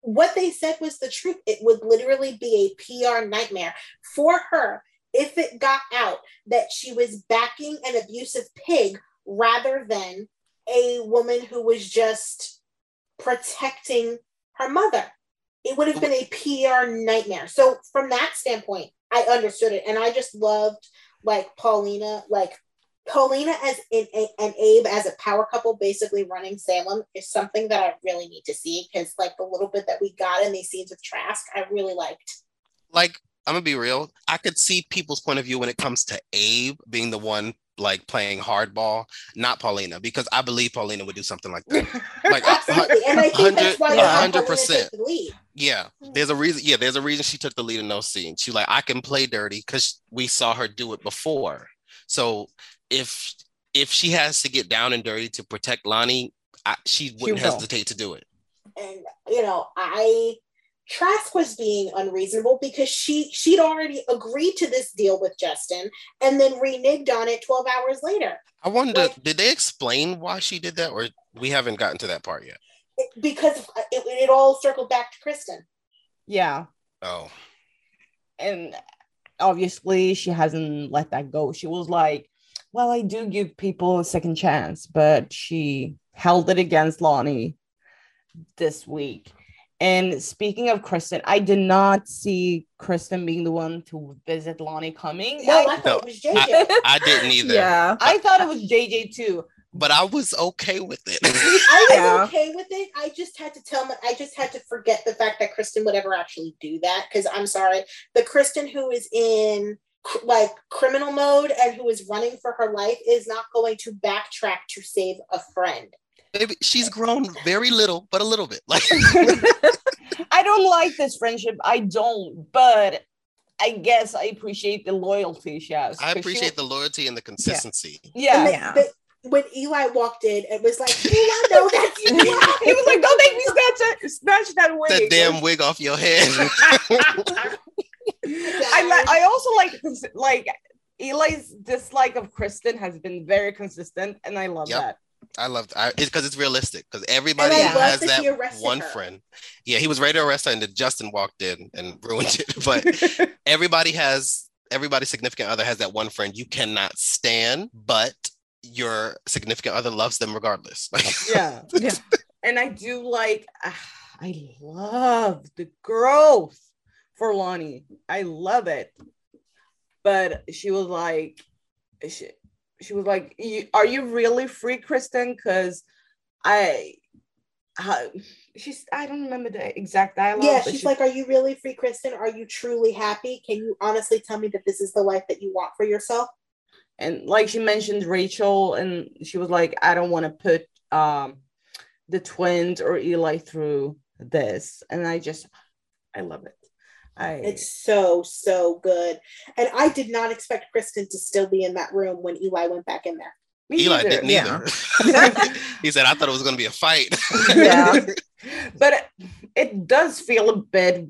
what they said was the truth. It would literally be a PR nightmare for her if it got out that she was backing an abusive pig rather than a woman who was just protecting her mother. It would have been a PR nightmare. So from that standpoint, I understood it, and I just loved like Paulina, like Paulina as in a, and Abe as a power couple, basically running Salem, is something that I really need to see because like the little bit that we got in these scenes with Trask, I really liked. Like I'm gonna be real. I could see people's point of view when it comes to Abe being the one like playing hardball, not Paulina, because I believe Paulina would do something like that. [LAUGHS] Like Absolutely, and I think that's why Hundred- I had 100%. Paulina take the lead. Yeah, hmm. there's a reason. Yeah, there's a reason she took the lead in those scenes. She's like I can play dirty because we saw her do it before. So if if she has to get down and dirty to protect Lani, I, she wouldn't will. hesitate to do it. and you know i trask was being unreasonable because she she'd already agreed to this deal with justin and then reneged on it 12 hours later I wonder, Like- did they explain why she did that, or we haven't gotten to that part yet? It- because it, it all circled back to kristen yeah, Oh, and obviously she hasn't let that go. She was like, "Well, I do give people a second chance," but she held it against Lani this week. And speaking of Kristen, I did not see Kristen being the one to visit Lani coming. no i I, thought No, it was jj I didn't either. Yeah. I thought it was JJ too. But I was okay with it. I [LAUGHS] was Yeah. okay with it. I just had to tell my, I just had to forget the fact that Kristen would ever actually do that. Because I'm sorry, the Kristen who is in cr- like criminal mode and who is running for her life is not going to backtrack to save a friend. Maybe she's grown very little, but a little bit. [LAUGHS] Like I don't like this friendship. I don't, but I guess I appreciate the loyalty she has. I appreciate wa- the loyalty and the consistency. Yeah. And the- Yeah. the- when Eli walked in, it was like, Eli, no, that's he was like, "Don't make me snatch that, snatch that wig." That damn wig off your head. [LAUGHS] I li- I also like like Eli's dislike of Kristen has been very consistent, and I love Yep. that. I love I, it's because it's realistic. Because everybody has that that one her. friend. Yeah, he was ready to arrest her, and then Justin walked in and [LAUGHS] ruined it. [LAUGHS] But everybody has everybody's significant other has that one friend you cannot stand, but your significant other loves them regardless. [LAUGHS] Yeah, Yeah. [LAUGHS] and I do like. ah, I love the growth for Lani. I love it, but she was like, she, she was like, "Are you really free, Kristen?" Because I. Uh, she's I don't remember the exact dialogue. Yeah, but she's she- like, Are you really free, Kristen? Are you truly happy? Can you honestly tell me that this is the life that you want for yourself? And like she mentioned Rachel, and she was like, I don't want to put um the twins or Eli through this, and I just I love it. I It's so, so good. And I did not expect Kristen to still be in that room when Eli went back in there. me Eli neither. didn't yeah. either. [LAUGHS] he said, "I thought it was going to be a fight." Yeah. [LAUGHS] but it, it does feel a bit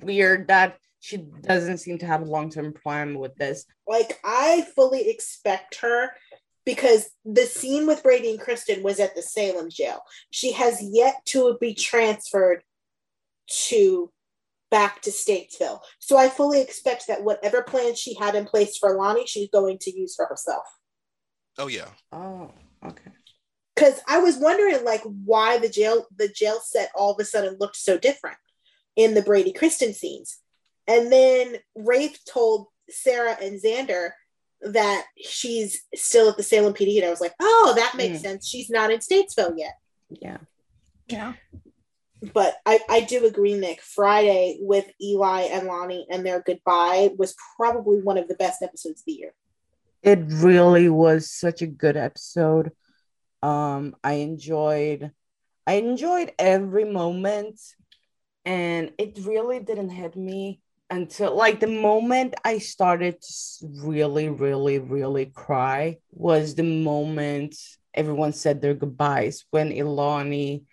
weird that she doesn't seem to have a long-term plan with this. Like, I fully expect her because the scene with Brady and Kristen was at the Salem jail. She has yet to be transferred to back to Statesville. So I fully expect that whatever plan she had in place for Lani, she's going to use for herself. oh yeah. Oh, okay. because I was wondering like why the jail the jail set all of a sudden looked so different in the Brady Kristen scenes. And then Rafe told Sarah and Xander that she's still at the Salem PD. And I was like, oh, that makes Mm. sense. She's not in Statesville yet. Yeah. Yeah. but I, I do agree, Nick. Friday with Eli and Lani and their goodbye was probably one of the best episodes of the year. It really was such a good episode. Um, I enjoyed, I enjoyed every moment, and it really didn't hit me until like the moment I started to really, really, really cry was the moment everyone said their goodbyes when Elani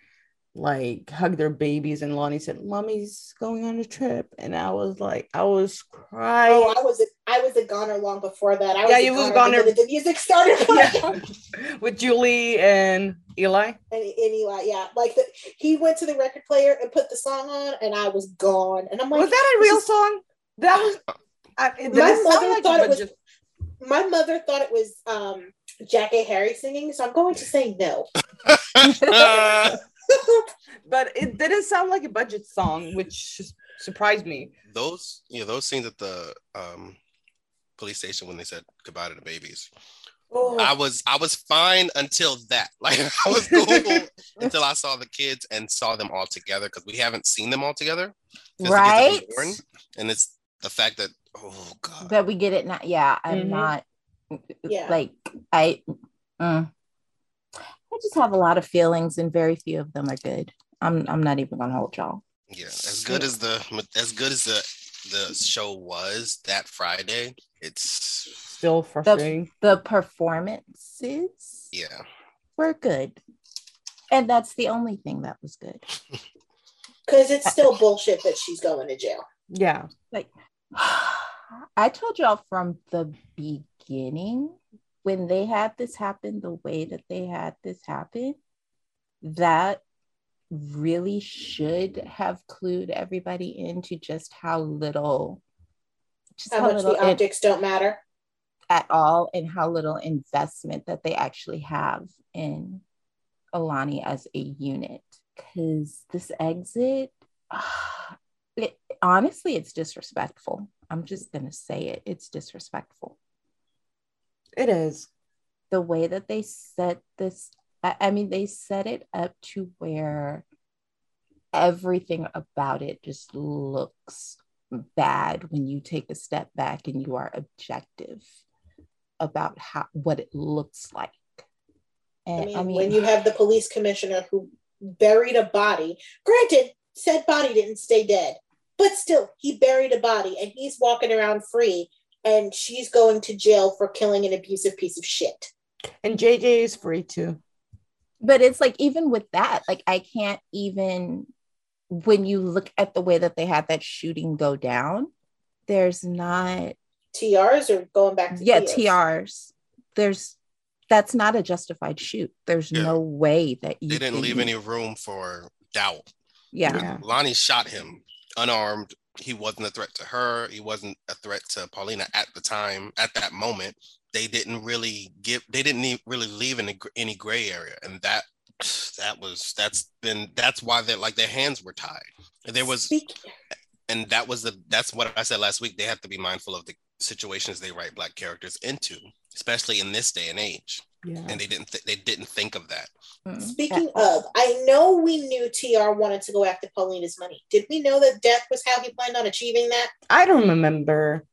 like hugged their babies and Lani said, Mommy's going on a trip. And I was like, I was crying. Oh, I was I was a goner long before that. I was Yeah, a you was goner goner. the The music started. [LAUGHS] Yeah. With Julie and Eli. And, and Eli, yeah, like the, he went to the record player and put the song on, and I was gone. And I'm like, was that a real is- song? That was I, My mother like thought it, it was- just My mother thought it was um, Jack A. Harry singing, so I'm going to say no. [LAUGHS] [LAUGHS] but it didn't sound like a budget song, which surprised me. those you know those scenes at the um police station when they said goodbye to the babies Oh, i was i was fine until that [LAUGHS] like i was cool [LAUGHS] until i saw the kids and saw them all together because we haven't seen them all together 'cause the kids have been Right? born. and it's the fact that oh god That we get it now. Yeah, I'm Mhm. not Yeah. like I. mm. I just have a lot of feelings, and very few of them are good. I'm I'm not even gonna hold y'all. yeah as good as the as good as the the show was that friday it's Still frustrating. The performances yeah were good, and that's the only thing that was good. [LAUGHS] because it's still bullshit that she's going to jail. yeah. Like [SIGHS] I told y'all from the beginning when they had this happen the way that they had this happen, that really should have clued everybody into just how little, just How how, much the it- optics don't matter. at all, and how little investment that they actually have in Elani as a unit. Because this exit, [SIGHS] it, honestly, it's disrespectful. I'm just gonna say it. It's disrespectful. It is. The way that they set this, I, I mean, they set it up to where everything about it just looks bad when you take a step back and you are objective about how what it looks like. I mean, I mean, when you have the police commissioner who buried a body, granted, said body didn't stay dead, but still, he buried a body and he's walking around free, and she's going to jail for killing an abusive piece of shit. And JJ is free too. But it's like even with that like i can't even when you look at the way that they had that shooting go down there's not TRs or going back to yeah TRs. trs there's that's not a justified shoot there's Yeah. no way that you they didn't leave any room for doubt yeah Yeah. Lani shot him unarmed. He wasn't a threat to her. He wasn't a threat to Paulina at the time. At that moment, they didn't really give. They didn't really leave any any gray area, and that [SNIFFS] that was that's been that's why they like their hands were tied. And there was Speak- and that was the that's what I said last week. They have to be mindful of the situations they write black characters into, especially in this day and age. Yeah. And they didn't th- they didn't think of that. Mm. Speaking of, I know we knew TR wanted to go after Paulina's money. Did we know that death was how he planned on achieving that? I don't remember.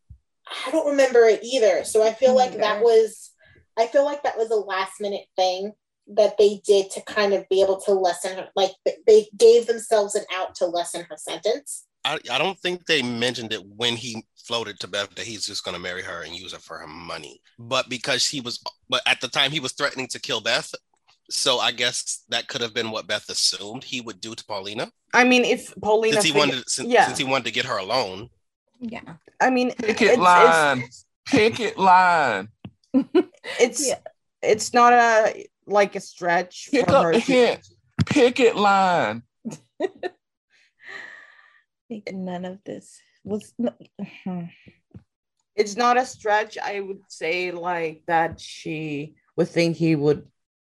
I don't remember it either. So I feel like that was I feel like that was a last minute thing that they did to kind of be able to lessen her like they gave themselves an out to lessen her sentence. I, I don't think they mentioned it when he floated to Beth that he's just going to marry her and use her for her money. But because he was, but at the time he was threatening to kill Beth. So I guess that could have been what Beth assumed he would do to Paulina I mean, if Paulina, since he fig- wanted since, yeah. since he wanted to get her alone. Yeah I mean, Picket it's, line. It's, Picket line. [LAUGHS] it's, Yeah. it's not a like a stretch Pick for up her. the to- hint. Picket line. [LAUGHS] think none of this was hmm. it's not a stretch. I would say like that she would think he would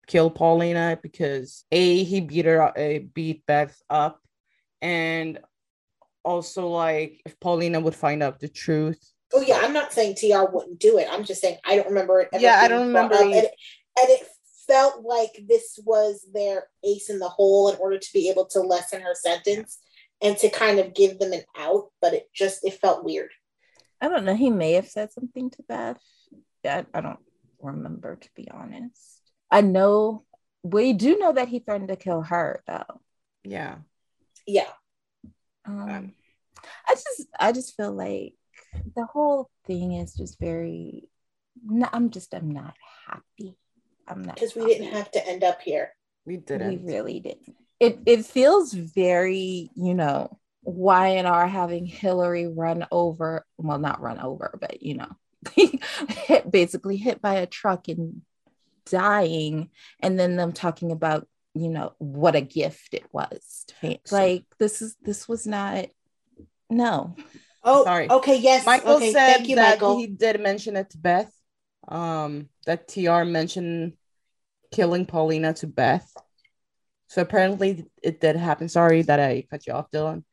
kill Paulina because a he beat her uh, beat Beth up, and also like if Paulina would find out the truth. Oh yeah, I'm not saying TR wouldn't do it. I'm just saying I don't remember it. Yeah, I don't remember. And, it, and it felt like this was their ace in the hole in order to be able to lessen her sentence and to kind of give them an out, but it just it felt weird. I don't know. He may have said something to Beth. I, I don't remember to be honest. I know we do know that he threatened to kill her though. Yeah. Yeah. Um, I just I just feel like the whole thing is just very no, I'm just I'm not happy. I'm not Because we happy. didn't have to end up here. We didn't. We really didn't. It it feels very, you know, Y and R having Hillary run over, well, not run over, but you know, [LAUGHS] hit basically hit by a truck and dying, and then them talking about, you know, what a gift it was. to fam- Like this is this was not no. Oh, Sorry. okay, yes. Michael okay, said thank you, that Michael. he did mention it to Beth. Um, that TR mentioned killing Paulina to Beth. So apparently it did happen. Sorry that I cut you off, Dylan.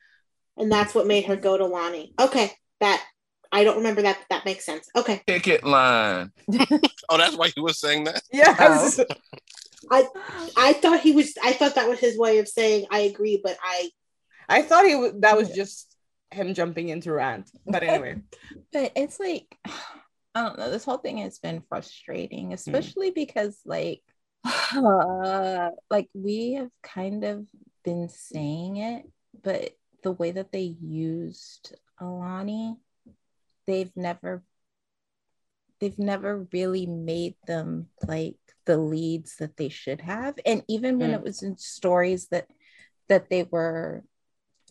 and that's what made her go to Lani. Okay, that I don't remember that. but That makes sense. Okay, Picket line. [LAUGHS] Oh, that's why he was saying that. Yes. I I thought he was. I thought that was his way of saying I agree, but I I thought he w- that was just him jumping into rant. But anyway, [LAUGHS] But it's like, I don't know. This whole thing has been frustrating, especially because like, uh, [SIGHS] like we have kind of been saying it, but the way that they used Elani, they've never, they've never really made them like the leads that they should have, and even when Mm. it was in stories that that they were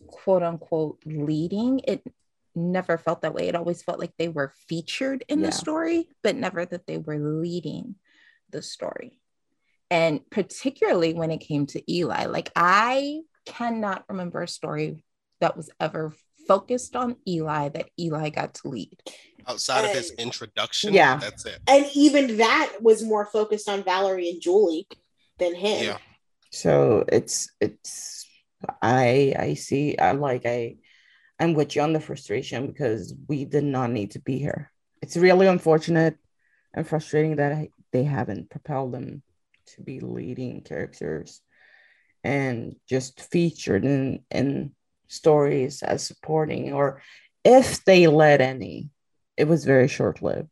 quote unquote leading it never felt that way it always felt like they were featured in Yeah. the story but never that they were leading the story and particularly when it came to eli like i cannot remember a story that was ever focused on eli that eli got to lead Outside of his introduction, Yeah. that's it. and even that was more focused on Valerie and Julie than him. Yeah. so it's it's I I see I like I I'm with you on the frustration because we did not need to be here. It's really unfortunate and frustrating that I, they haven't propelled them to be leading characters and just featured in in stories as supporting or if they led any it was very short-lived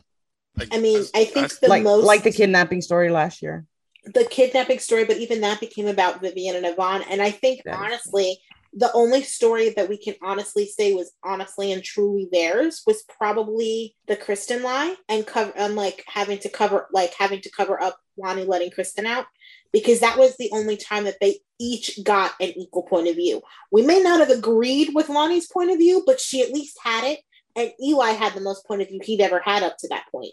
I mean, I think the like most like the kidnapping story last year the kidnapping story, but even that became about Vivian and Yvonne. And I think That is honestly, the only story that we can honestly say was honestly and truly theirs was probably the Kristen lie and cover and like having to cover like having to cover up Lani letting Kristen out because that was the only time that they each got an equal point of view. We may not have agreed with Lani's point of view, but she at least had it. And Eli had the most point of view he'd ever had up to that point.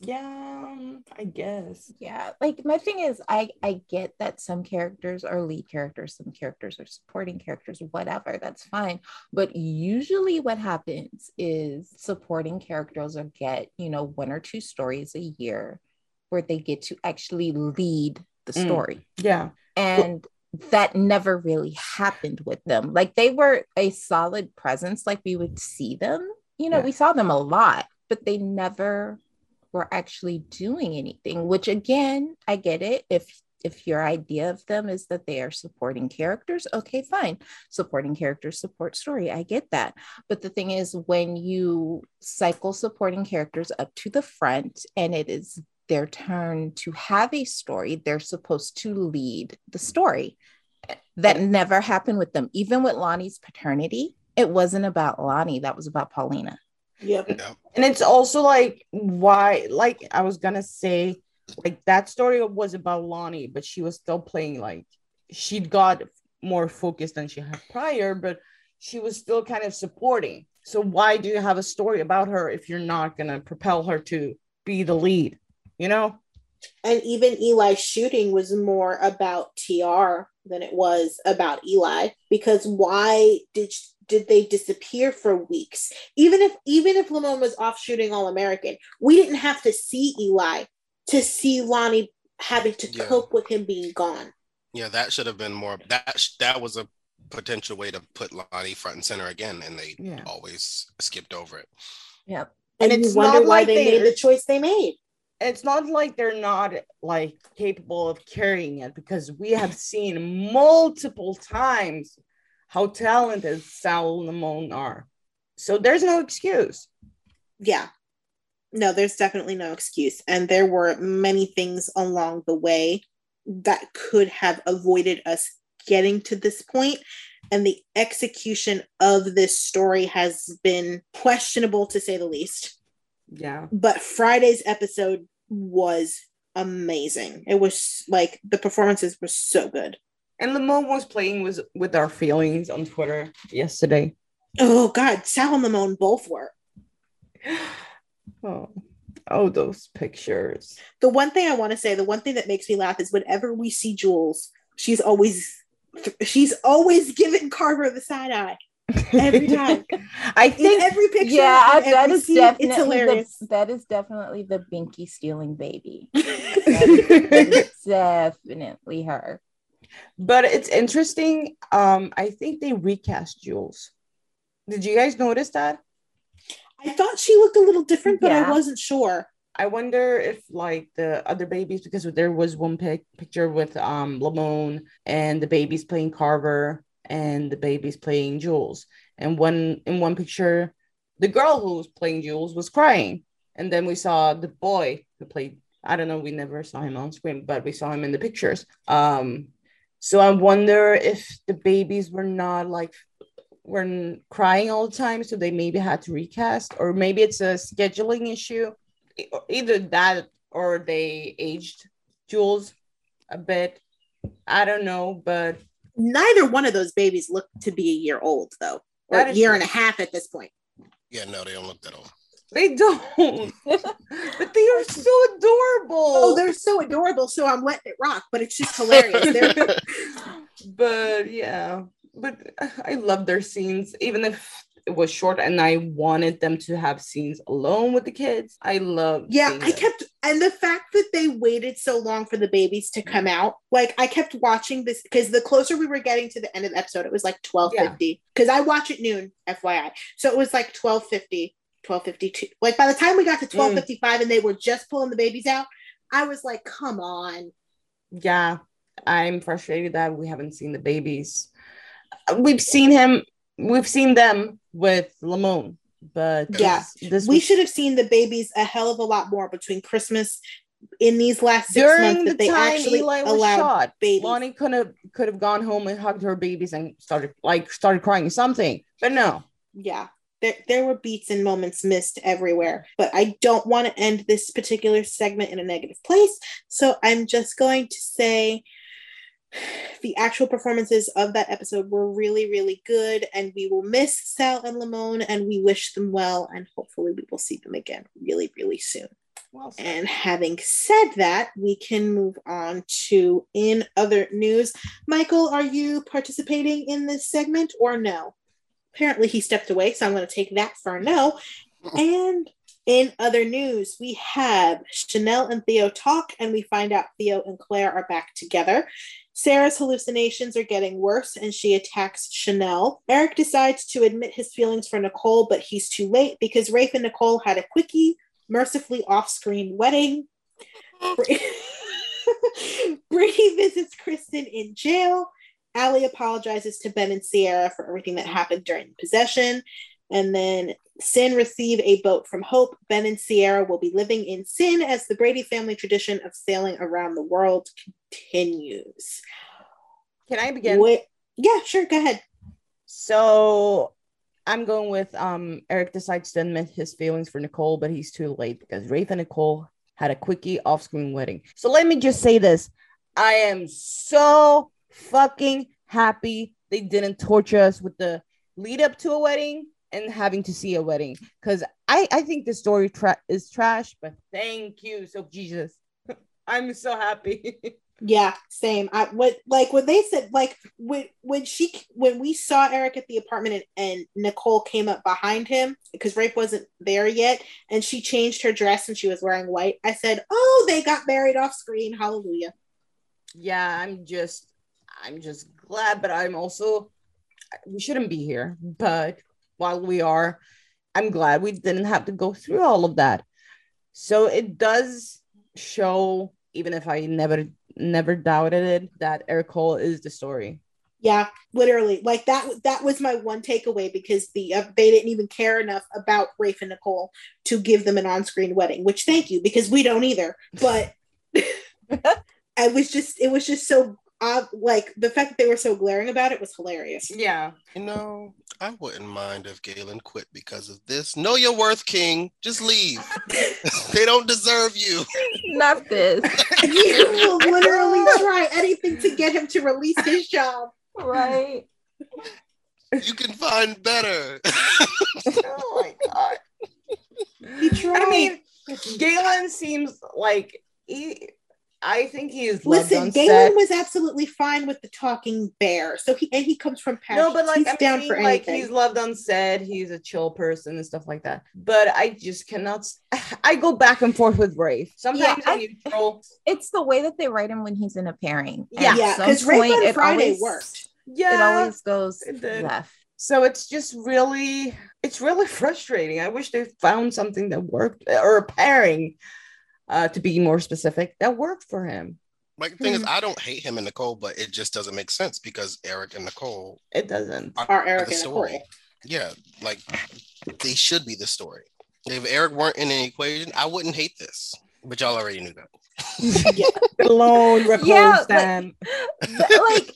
yeah i guess yeah like my thing is i i get that some characters are lead characters some characters are supporting characters whatever that's fine but usually what happens is supporting characters will get you know one or two stories a year where they get to actually lead the Mm. story yeah and that never really happened with them like they were a solid presence like we would see them you know Yeah. we saw them a lot but they never were actually doing anything which again i get it. If if your idea of them is that they are supporting characters okay fine. Supporting characters support story. I get that. But the thing is when you cycle supporting characters up to the front and it is their turn to have a story they're supposed to lead the story. That never happened with them. Even with lani's paternity it wasn't about lani that was about paulina Yep. Yeah. and it's also like why like i was gonna say like that story was about lani but she was still playing like she'd got more focused than she had prior but she was still kind of supporting so why do you have a story about her if you're not gonna propel her to be the lead you know And even Eli's shooting was more about TR than it was about Eli because why did did they disappear for weeks? Even if even if Lamon was off shooting All American, we didn't have to see Eli to see Lani having to Yeah. cope with him being gone. Yeah, that should have been more. That that was a potential way to put Lani front and center again, and they Yeah. always skipped over it. yep And, And you it's wonder not why like they they- made the choice they made. it's not like they're not like capable of carrying it because we have seen multiple times how talented Sal and Lamon are. So there's no excuse. Yeah. No, there's definitely no excuse. And there were many things along the way that could have avoided us getting to this point. And the execution of this story has been questionable to say the least. Yeah. But Friday's episode was amazing. It was like the performances were so good. And Lamon was playing with with our feelings on Twitter yesterday. Oh God, Sal and Lamon both were. [GASPS] Oh, oh, those pictures. The one thing I want to say, the one thing that makes me laugh is whenever we see Jules, she's always she's always giving Carver the side eye. Every [LAUGHS] time. I In think every picture, yeah, in that every is scene, it's definitely hilarious. the, that is definitely the Binky stealing baby. That is, [LAUGHS] that is definitely her. But it's interesting. Um, I think they recast Jules. Did you guys notice that? I thought she looked a little different, but I wasn't sure. I wonder if like the other babies, because there was one pic- picture with um Lamon and the babies playing Carver and the babies playing Jules. And one in one picture, the girl who was playing Jules was crying. And then we saw the boy who played, I don't know, we never saw him on screen, but we saw him in the pictures. Um, so I wonder if the babies were not like were crying all the time, so they maybe had to recast, or maybe it's a scheduling issue either that or they aged Jules a bit. I don't know, but Neither one of those babies looked to be a year old, though, or a year true. and a half at this point. Yeah, no, they don't look that old. They don't. [LAUGHS] but they are so adorable. Oh, they're so adorable. So I'm letting it rock, but it's just hilarious. [LAUGHS] But yeah, but I love their scenes, even if it was short and I wanted them to have scenes alone with the kids. I love yeah, I them. kept, and the fact that they waited so long for the babies to come out, like I kept watching this because the closer we were getting to the end of the episode, it was like 1250. Because I watch at noon, FYI. So it was like 1250, 1252. Like by the time we got to mm. 1255 and they were just pulling the babies out, I was like, come on. yeah i'm frustrated that we haven't seen the babies we've seen him we've seen them with lamon but Yeah. this, this we was- should have seen the babies a hell of a lot more between Christmas in these last six months during the that they time actually Eli was allowed shot babies. lani could have could have gone home and hugged her babies and started like started crying something but no yeah there, there were beats and moments missed everywhere but i don't want to end this particular segment in a negative place so i'm just going to say the actual performances of that episode were really really good and we will miss sal and lamon and we wish them well and hopefully we will see them again really really soon well and having said that, we can move on to in other news. Michael, are you participating in this segment or no? Apparently, he stepped away, so I'm going to take that for a no. And in other news, we have Chanel and Theo talk, and we find out Theo and Claire are back together. Sarah's hallucinations are getting worse, and she attacks Chanel. Eric decides to admit his feelings for Nicole, but he's too late because Rafe and Nicole had a quickie mercifully off-screen wedding. [LAUGHS] Brady [LAUGHS] visits Kristen in jail. Allie apologizes to Ben and Ciara for everything that happened during the possession. And then Cin receive a boat from Hope. Ben and Ciara will be living in Sin as the Brady family tradition of sailing around the world continues. can i begin Wait, yeah, sure, go ahead. So I'm going with um Eric decides to admit his feelings for Nicole, but he's too late because Rafe and Nicole had a quickie off-screen wedding. So let me just say this. I am so fucking happy they didn't torture us with the lead up to a wedding and having to see a wedding. Because I, I think the story tra- is trash, but thank you. So Jesus. [LAUGHS] I'm so happy. [LAUGHS] Yeah, same. I what like when they said like when when she when we saw Eric at the apartment and, and Nicole came up behind him because Rafe wasn't there yet and she changed her dress and she was wearing white. I said, "Oh, they got married off screen. Hallelujah." yeah i'm just i'm just glad but i'm also we shouldn't be here but while we are i'm glad we didn't have to go through all of that so it does show, even if I never never doubted it, that Ericole is the story. Yeah, literally. Like that that was my one takeaway because the uh, they didn't even care enough about Rafe and Nicole to give them an on-screen wedding, which thank you because we don't either. But [LAUGHS] [LAUGHS] I was just it was just so uh, like the fact that they were so glaring about it was hilarious. Yeah. You know, I wouldn't mind if Galen quit because of this. Know your worth, King. Just leave. [LAUGHS] they don't deserve you. Not this. [LAUGHS] you will literally try anything to get him to release his job. right. You can find better. oh my god. He tried. I mean, Galen seems like he. I think he is loved listen, on Galen set. was absolutely fine with the talking bear. So he and he comes from passion. No, but like he's I'm down saying, for like anything. he's loved on set. He's a chill person and stuff like that. But I just cannot. [SIGHS] I go back and forth with Rafe. Sometimes Yeah, I'm I- It's the way that they write him when he's in a pairing. Yeah. At yeah, some because Rape point, on it Friday always- worked. Yeah, It always goes it left. So it's just really, it's really [LAUGHS] frustrating. I wish they found something that worked, or a pairing, uh, to be more specific, that worked for him. Like the thing is, Hmm. I don't hate him and Nicole, but it just doesn't make sense because Eric and Nicole It doesn't. Are Eric the and story. Nicole. Yeah, like they should be the story. If Eric weren't in an equation, I wouldn't hate this. But y'all already knew that. Alone, [LAUGHS] Rick Yeah, Holmes fan. But, like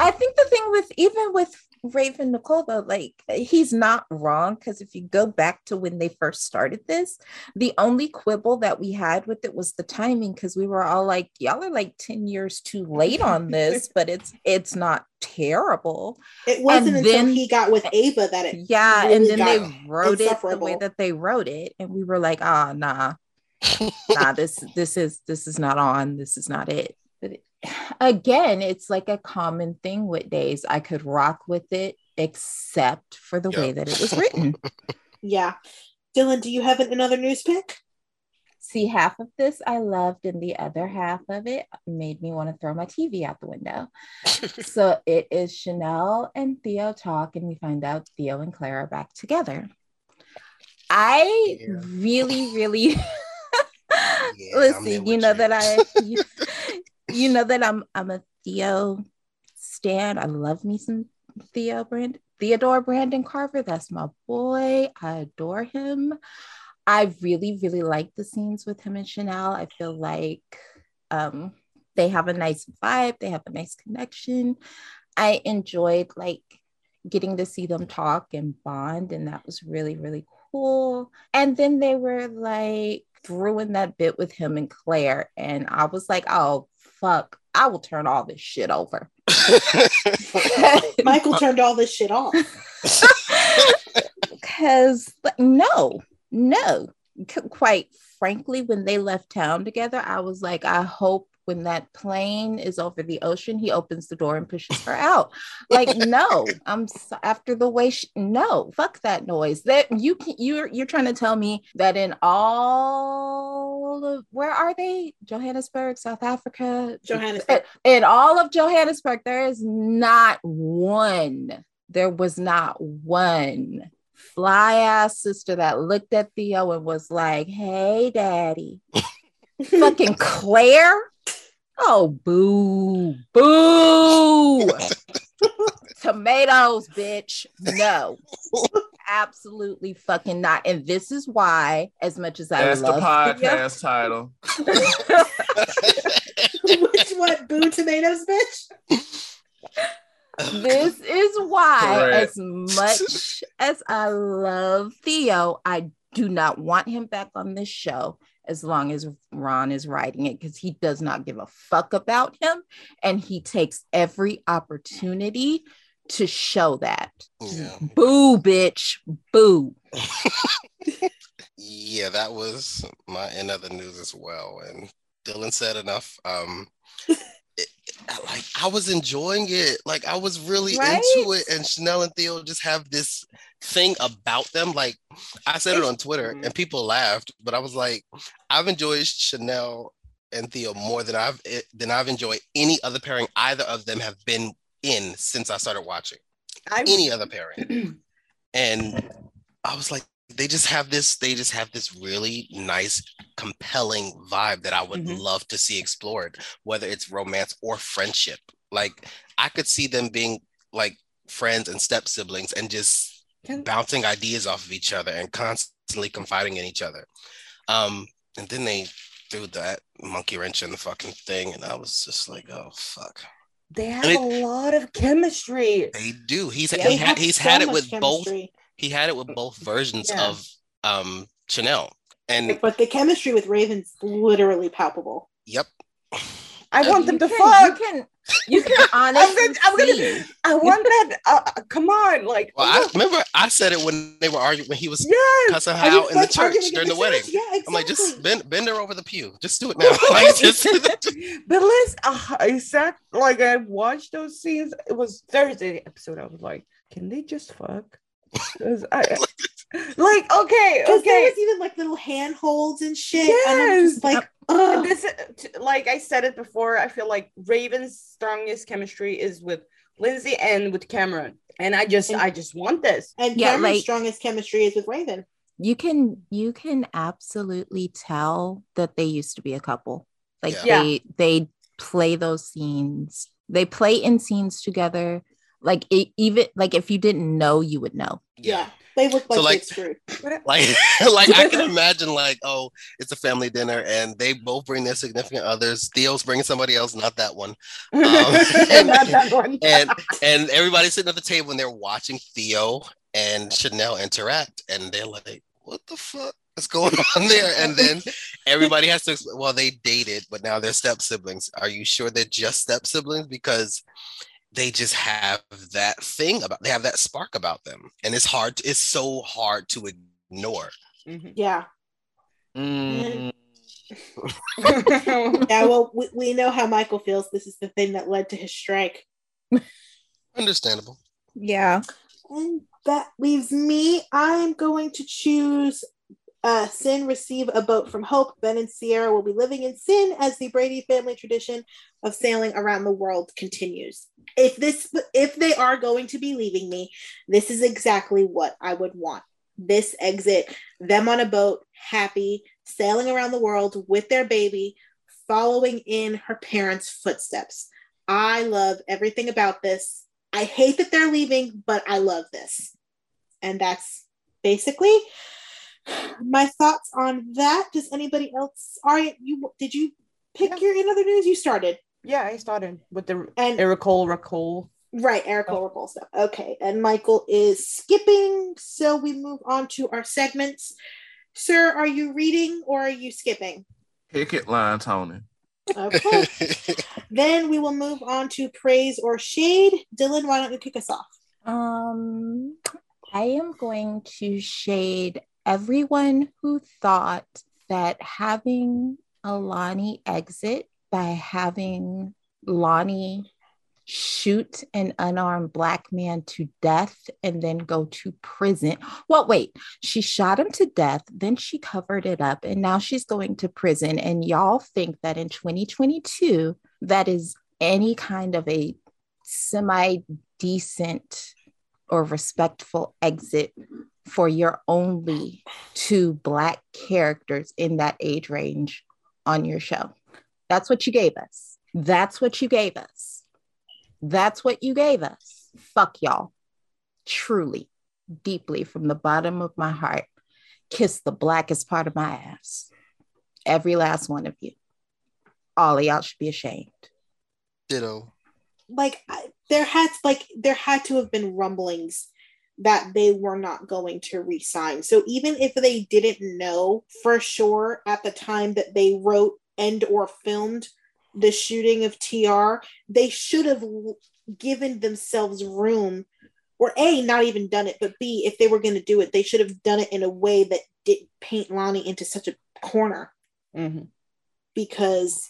I think the thing with even with Raven Nicole though, like he's not wrong because if you go back to when they first started this, the only quibble that we had with it was the timing because we were all like, y'all are like 10 years too late on this, [LAUGHS] but it's it's not terrible. It wasn't And until then- he got with Ava that it Yeah, really and then they wrote it the way that they wrote it, and we were like, ah, nah, [LAUGHS] nah, this this is this is not on. This is not it. Again, it's like a common thing with days. I could rock with it, except for the way that it was written. [LAUGHS] Yeah. Dylan, do you have an- another news pick? See, half of this I loved, and the other half of it made me want to throw my TV out the window. [LAUGHS] so it is Chanel and Theo talk, and we find out Theo and Claire are back together. I Yeah. really, really [LAUGHS] Yeah, listen. You know that I, you, know that I'm, I'm a Theo stan. I love me some Theo Brand, Theodore Brandon Carver. That's my boy. I adore him. I really, really like the scenes with him and Chanel. I feel like um, they have a nice vibe. They have a nice connection. I enjoyed like getting to see them talk and bond, and that was really, really cool. And then they were like threw in that bit with him and Claire, and I was like, oh fuck, I will turn all this shit over. [LAUGHS] Michael turned all this shit off. [LAUGHS] because no no C- quite frankly when they left town together i was like i hope when that plane is over the ocean he opens the door and pushes her out like no [LAUGHS] i'm so, after the way she, no fuck that noise that you can you're you're trying to tell me that in all of where are they johannesburg south africa Johannesburg. in all of johannesburg there is not one there was not one fly ass sister that looked at Theo and was like, hey, daddy. [LAUGHS] Fucking Claire. Oh, boo, boo. [LAUGHS] Tomatoes, bitch. No, absolutely fucking not. And this is why, as much as I That's the love Theo- podcast title. [LAUGHS] Which one? Boo tomatoes, bitch? this is why, Correct. as much as I love Theo, I do not want him back on this show as long as Ron is writing it because he does not give a fuck about him and he takes every opportunity to show that. yeah. Boo, bitch. Boo. [LAUGHS] yeah, that was my end of the news as well. And Dylan said enough. Um, [LAUGHS] it, like I was enjoying it. Like I was really Right? into it. And Chanel and Theo just have this thing about them. Like I said it on Twitter, and people laughed, but I was like, I've enjoyed Chanel and Theo more than I've eh, than I've enjoyed any other pairing either of them have been in since I started watching I any other pairing. [CLEARS THROAT] And I was like, they just have this they just have this really nice compelling vibe that i would Mhm. love to see explored whether it's romance or friendship like i could see them being like friends and step siblings and just Can- bouncing ideas off of each other and constantly confiding in each other um and then they threw that monkey wrench in the fucking thing and i was just like oh fuck They have And a lot of chemistry. they do he's They he had, he's so had it with both he had it with both versions Yeah. of um chanel and But the chemistry with Raven's literally palpable. yep I want them to can- fuck. You can, you can [LAUGHS] honestly gonna- I'm gonna- I want that. Uh, uh, come on, like. Well, I remember I said it when they were arguing when he was yes. cussing her out in the church during the in wedding. Yeah, exactly. I'm like, just bend, bend her over the pew. Just do it now. [LAUGHS] [LAUGHS] like, just, But listen, uh, I sat like I watched those scenes. It was Thursday episode. I was like, can they just fuck? 'Cause I, like, okay, Because there okay. was even like little handholds and shit. And I'm just Yes. like, And ugh. This, like I said it before, I feel like Raven's strongest chemistry is with Lindsay and with Cameron, and I just, And- I just want this. And Yeah, Cameron's like- strongest chemistry is with Raven. You can you can absolutely tell that they used to be a couple. Like Yeah. they they play those scenes. They play in scenes together. Like it, even like if you didn't know, you would know. Yeah. They look like, So, like- screwed. [LAUGHS] Like, [LAUGHS] like I can [LAUGHS] imagine, like, oh, it's a family dinner, and they both bring their significant others. Theo's bringing somebody else, not that one, um, Not that one. and and everybody's sitting at the table and they're watching Theo and Chanel interact, and they're like, "What the fuck is going on there?" And then everybody has to. Well, they dated, but now they're step siblings. Are you sure they're just step siblings? Because they just have that thing about they have that spark about them, and it's hard. It's so hard to ignore. Mhm. Yeah. Mm, Yeah. Well, we, we know how Michael feels. This is the thing that led to his strike. [LAUGHS] Understandable. Yeah. And that leaves me. I'm going to choose uh, Cin receive a boat from Hope. Ben and Ciara will be living in Sin as the Brady family tradition of sailing around the world continues. If this, if they are going to be leaving me, this is exactly what I would want. This exit, them on a boat, happy, sailing around the world with their baby, following in her parents' footsteps. I love everything about this. I hate that they're leaving, but I love this. And that's basically my thoughts on that. Does anybody else? Aria, you did you pick Yeah. your in other news? You started. yeah, I started with the And Ericole Racole. right, Eric Oracle stuff. Okay. And Michael is skipping. So we move on to our segments. Sir, are you reading or are you skipping? picket line, Tony. Okay. [LAUGHS] then we will move on to praise or shade. Dylan, why don't you kick us off? Um, I am going to shade everyone who thought that having Elani exit by having Lani shoot an unarmed black man to death and then go to prison. Well, wait, she shot him to death, then she covered it up, and now she's going to prison. And y'all think that in 2022, that is any kind of a semi decent or respectful exit for your only two black characters in that age range on your show. That's what you gave us. That's what you gave us. That's what you gave us. Fuck y'all. Truly, deeply from the bottom of my heart, kiss the blackest part of my ass. Every last one of you. All of y'all should be ashamed. Ditto. like I, there had like there had to have been rumblings that they were not going to resign. So even if they didn't know for sure at the time that they wrote and or filmed the shooting of TR, they should have given themselves room or A not even done it, but B if they were going to do it, they should have done it in a way that didn't paint Lani into such a corner Mhm. because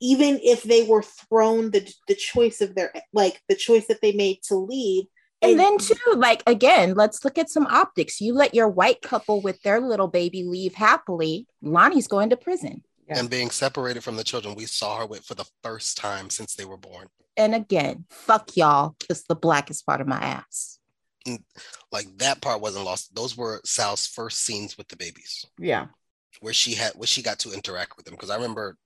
even if they were thrown the the choice of their like the choice that they made to leave And then too, like again, let's look at some optics. You let your white couple with their little baby leave happily. Lani's going to prison. Yeah. And being separated from the children we saw her with for the first time since they were born. And again, fuck y'all, kiss the blackest part of my ass. like that part wasn't lost. Those were Sal's first scenes with the babies, Yeah. where she had where she got to interact with them. Because I remember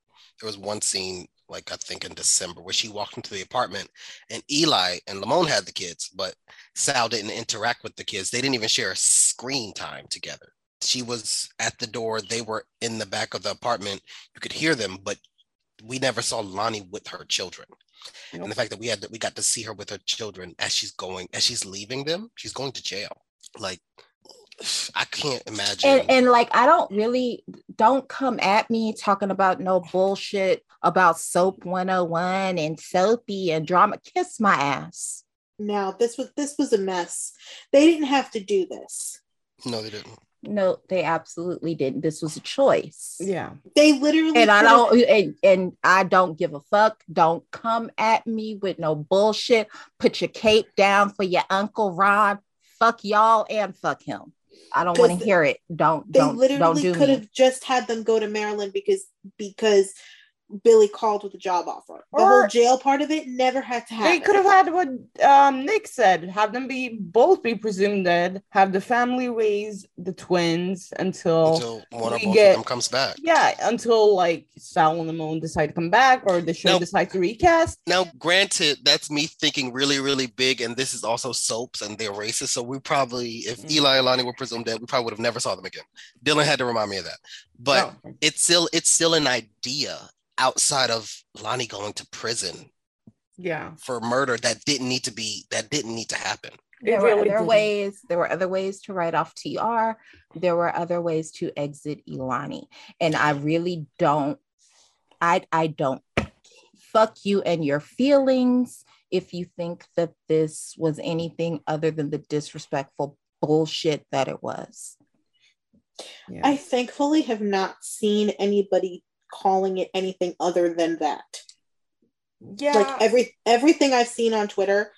there was one scene, like I think in December, where she walked into the apartment and Eli and Lamon had the kids, but Sal didn't interact with the kids. They didn't even share a screen time together. She was at the door. They were in the back of the apartment. You could hear them, but we never saw Lani with her children. And the fact that we had that we got to see her with her children as she's going as she's leaving them, she's going to jail. Like [SIGHS] I can't imagine. and and like I don't really don't come at me talking about no bullshit about soap 101 and soapy and drama. Kiss my ass. Now this was this was a mess. They didn't have to do this. no, they didn't. No, they absolutely didn't. This was a choice. Yeah. They literally And I don't and, and I don't give a fuck. Don't come at me with no bullshit. Put your cape down for your Uncle Ron. Fuck y'all and fuck him. I don't want to hear it. Don't They don't literally could have just had them go to Maryland because because Billy called with a job offer. The Or- whole jail part of it never had to happen. They could have had what um, Nick said: have them be both be presumed dead, have the family raise the twins until, Until one or both get- of them comes back. yeah, until like Sal and Lamon decide to come back or the show No. decide to recast. Now, granted, that's me thinking really, really big, and this is also soaps and they're racist. So we probably, if Mm. Eli and Lani were presumed dead, we probably would have never saw them again. Dylan had to remind me of that. But No. it's still it's still an idea outside of Lani going to prison yeah, for murder that didn't need to be that didn't need to happen. there were other ways there were other ways to write off tr there were other ways to exit Elani. And i really don't i i don't fuck you and your feelings if you think that this was anything other than the disrespectful bullshit that it was. Yeah. I thankfully have not seen anybody calling it anything other than that. yeah. Like every everything I've seen on Twitter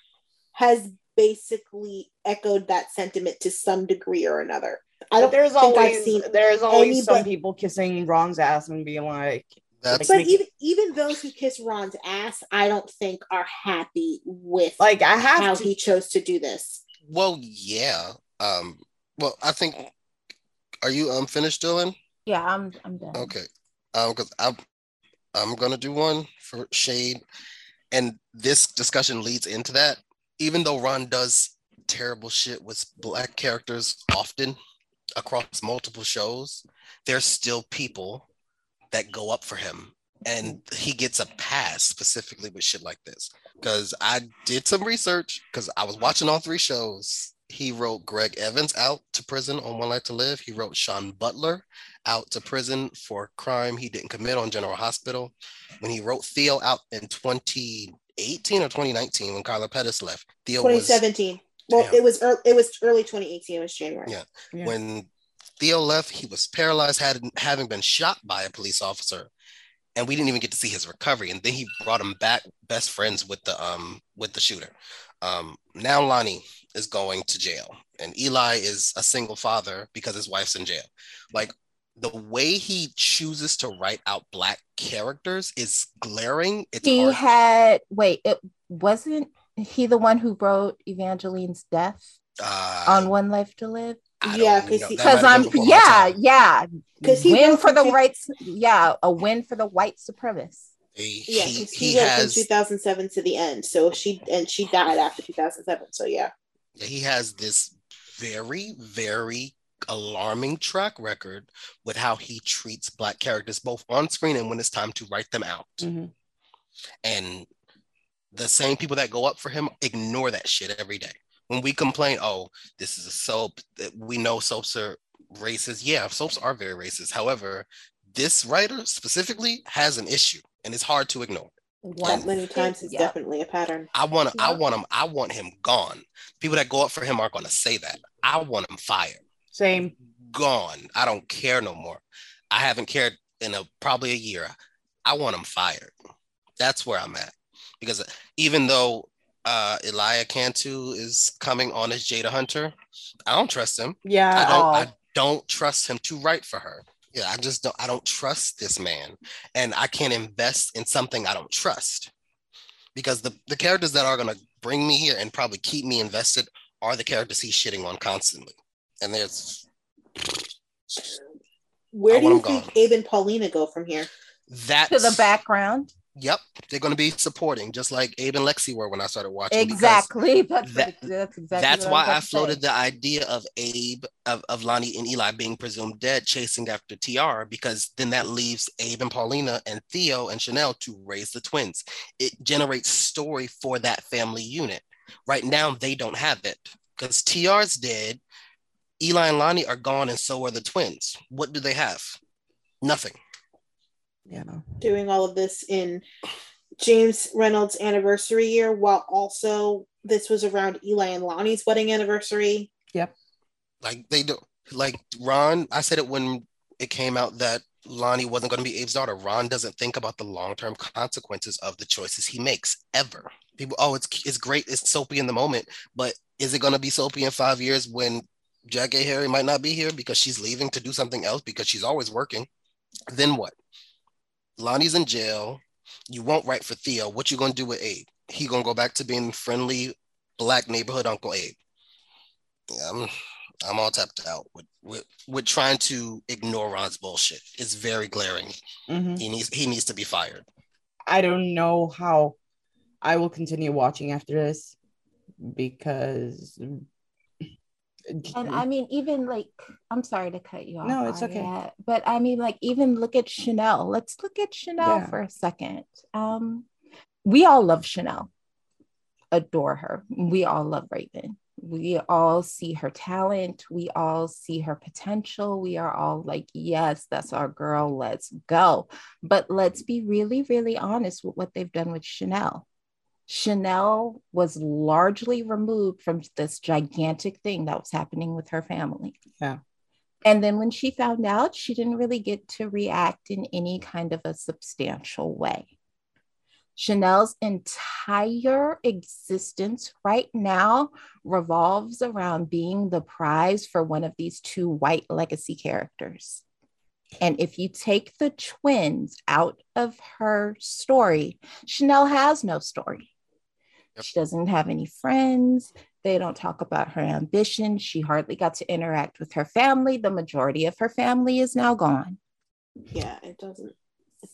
has basically echoed that sentiment to some degree or another. I don't there's think always I've seen there's always some people kissing Ron's ass and being like, That's but make- even even those who kiss Ron's ass, I don't think are happy with like I have how to. he chose to do this. well, yeah. Um, well, I think are you unfinished, Dylan? yeah i'm i'm done Okay. Um, because I'm I'm gonna do one for Shade, and this discussion leads into that. Even though Ron does terrible shit with black characters often across multiple shows, there's still people that go up for him, and he gets a pass specifically with shit like this. Because I did some research because I was watching all three shows. He wrote Greg Evans out to prison on One Life to Live. He wrote Shawn Butler out to prison for crime he didn't commit on General Hospital. When he wrote Theo out in 2018 or 2019 when Kyler Pettis left, Theo was 2017. Well, Damn. it was early, it was early 2018. It was January. Yeah. Yeah. when Theo left, he was paralyzed, had having been shot by a police officer, and we didn't even get to see his recovery. And then he brought him back, best friends with the um with the shooter. Um, now Lani is going to jail, and Eli is a single father because his wife's in jail. Like the way he chooses to write out black characters is glaring. It's he hard. had wait it wasn't he the one who wrote evangeline's death uh, on one life to live I Yeah, don't 'cause know. he- That because I'm been before yeah, because he win for the from two- rights, yeah, a win for the white supremacists. He, Yeah, he, 'cause he, he wrote has from 2007 to the end. So she and she died after 2007. So yeah, he has this very, very alarming track record with how he treats black characters both on screen and when it's time to write them out. Mhm. And the same people that go up for him ignore that shit every day. When we complain, oh, this is a soap, that we know soaps are racist. Yeah, soaps are very racist. However, this writer specifically has an issue and it's hard to ignore. That many times is yeah. definitely a pattern. I want to, I want him, I want him gone. People that go up for him aren't going to say that. I want him fired. Same. gone. I don't care no more. I haven't cared in a probably a year. I want him fired. That's where I'm at. Because even though uh Elia Cantu is coming on as Jada Hunter, I don't trust him. Yeah. I Yeah. don't Oh. I don't trust him to write for her. Yeah, I just don't I don't trust this man. And I can't invest in something I don't trust. Because the, the characters that are gonna bring me here and probably keep me invested are the characters he's shitting on constantly. And there's Where do you think gone. Abe and Paulina go from here? that To the background. Yep, they're going to be supporting, just like Abe and Lexi were when I started watching. Exactly. [LAUGHS] That's, that- that's exactly. That's why I floated the idea of Abe, of, of Lani and Eli being presumed dead, chasing after TR, because then that leaves Abe and Paulina and Theo and Chanel to raise the twins. It generates story for that family unit. Right now, they don't have it because TR's dead. Eli and Lani are gone, and so are the twins. What do they have? Nothing. Yeah. Doing all of this in James Reynolds' anniversary year, while also this was around Eli and Lani's wedding anniversary. Yep. Like they do. Like Ron, I said it when it came out that Lani wasn't going to be Abe's daughter. Ron doesn't think about the long-term consequences of the choices he makes ever. People, oh, it's it's great, it's soapy in the moment, but is it going to be soapy in five years when Jackée Harry might not be here because she's leaving to do something else because she's always working? Then what? Lani's in jail. You won't write for Theo. What you gonna do with Abe? He gonna go back to being friendly black neighborhood Uncle Abe. Yeah, I'm I'm all tapped out with, with with trying to ignore Ron's bullshit. It's very glaring. Mhm. He needs he needs to be fired. I don't know how I will continue watching after this because. And I mean, even like, I'm sorry to cut you off. No, it's okay. But I mean, like, even look at Chanel. Let's look at Chanel Yeah. for a second. Um, we all love Chanel, adore her. We all love Raven. We all see her talent. We all see her potential. We are all like, yes, that's our girl. Let's go. But let's be really, really honest with what they've done with Chanel. Chanel was largely removed from this gigantic thing that was happening with her family. Yeah. And then when she found out, she didn't really get to react in any kind of a substantial way. Chanel's entire existence right now revolves around being the prize for one of these two white legacy characters. And if you take the twins out of her story, Chanel has no story. Yep. She doesn't have any friends. They don't talk about her ambition. She hardly got to interact with her family. The majority of her family is now gone. Yeah, it doesn't.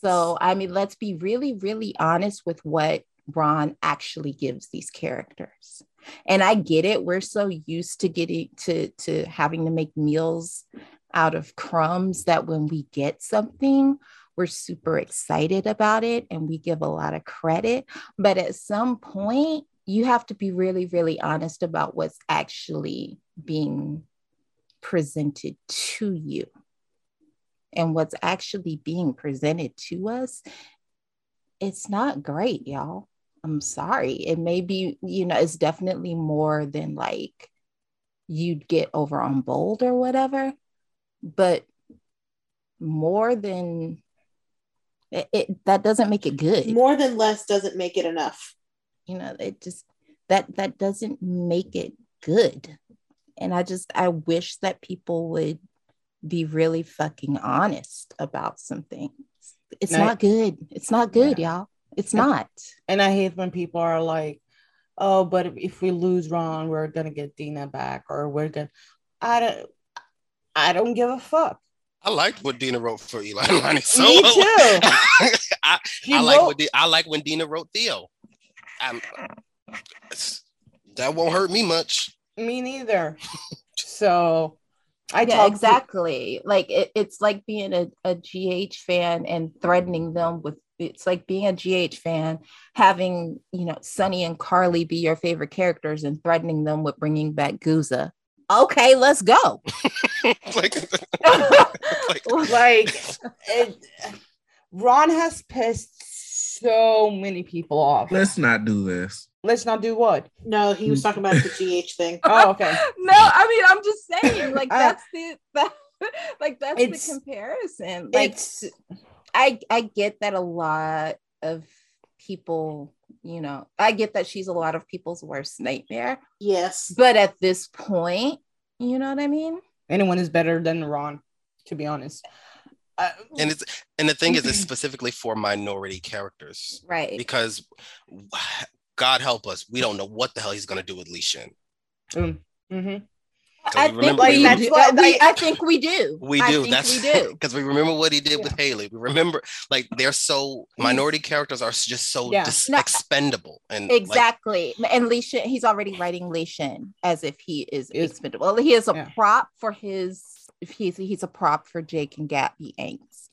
So, I mean, let's be really, really honest with what Ron actually gives these characters. And I get it. We're so used to getting to to having to make meals out of crumbs that when we get something, we're super excited about it and we give a lot of credit. But at some point, you have to be really, really honest about what's actually being presented to you and what's actually being presented to us, it's not great, y'all. I'm sorry. It may be, you know, it's definitely more than like you'd get over on Bold or whatever, but more than it, it that doesn't make it good. More than less doesn't make it enough. you know, it just that that doesn't make it good. And I just I wish that people would be really fucking honest about some things. It's Right. not good. It's not good, Yeah. y'all. It's Yeah. not. And I hate when people are like, "Oh, but if, if we lose Ron, we're gonna get Dena back, or we're gonna." I don't. I don't give a fuck. I liked what Dena wrote for Eli and [LAUGHS] Lani. So Me [LAUGHS] too. I, She I like wrote- what Di- I like when Dena wrote Theo. I'm, that won't hurt me much. Me neither. so I yeah, talked to- exactly. like it, it's like being a, a GH fan and threatening them with it's like being a GH fan, having you know Sonny and Carly be your favorite characters and threatening them with bringing back Guza. Okay, let's go. [LAUGHS] [LAUGHS] like, like like [LAUGHS] it, Ron has pissed so many people off. Let's not do this. Let's not do what? No, he was talking about the GH thing. Oh, okay. no, I mean I'm just saying, like I- that's the that, like that's It's- the comparison. Like It's I I get that a lot of people, you know, I get that she's a lot of people's worst nightmare, Yes. but at this point, you know what I mean? anyone is better than Ron, to be honest. Uh, and it's and the thing is it's [CLEARS THROAT] specifically for minority characters Right. because God help us, we don't know what the hell he's gonna do with Li Shin. Mm, mhm. So I think remember- we we do. That's what we- I- I think we do. We do. think That's we [LAUGHS] do. because we remember what he did with Haley. We remember like they're so minority characters are just so Yeah. dis- No, expendable and like, Exactly. and Li Shin, he's already writing Li Shin as if he is Is- expendable. He is a Yeah. prop for his if he's he's a prop for Jake and Gabi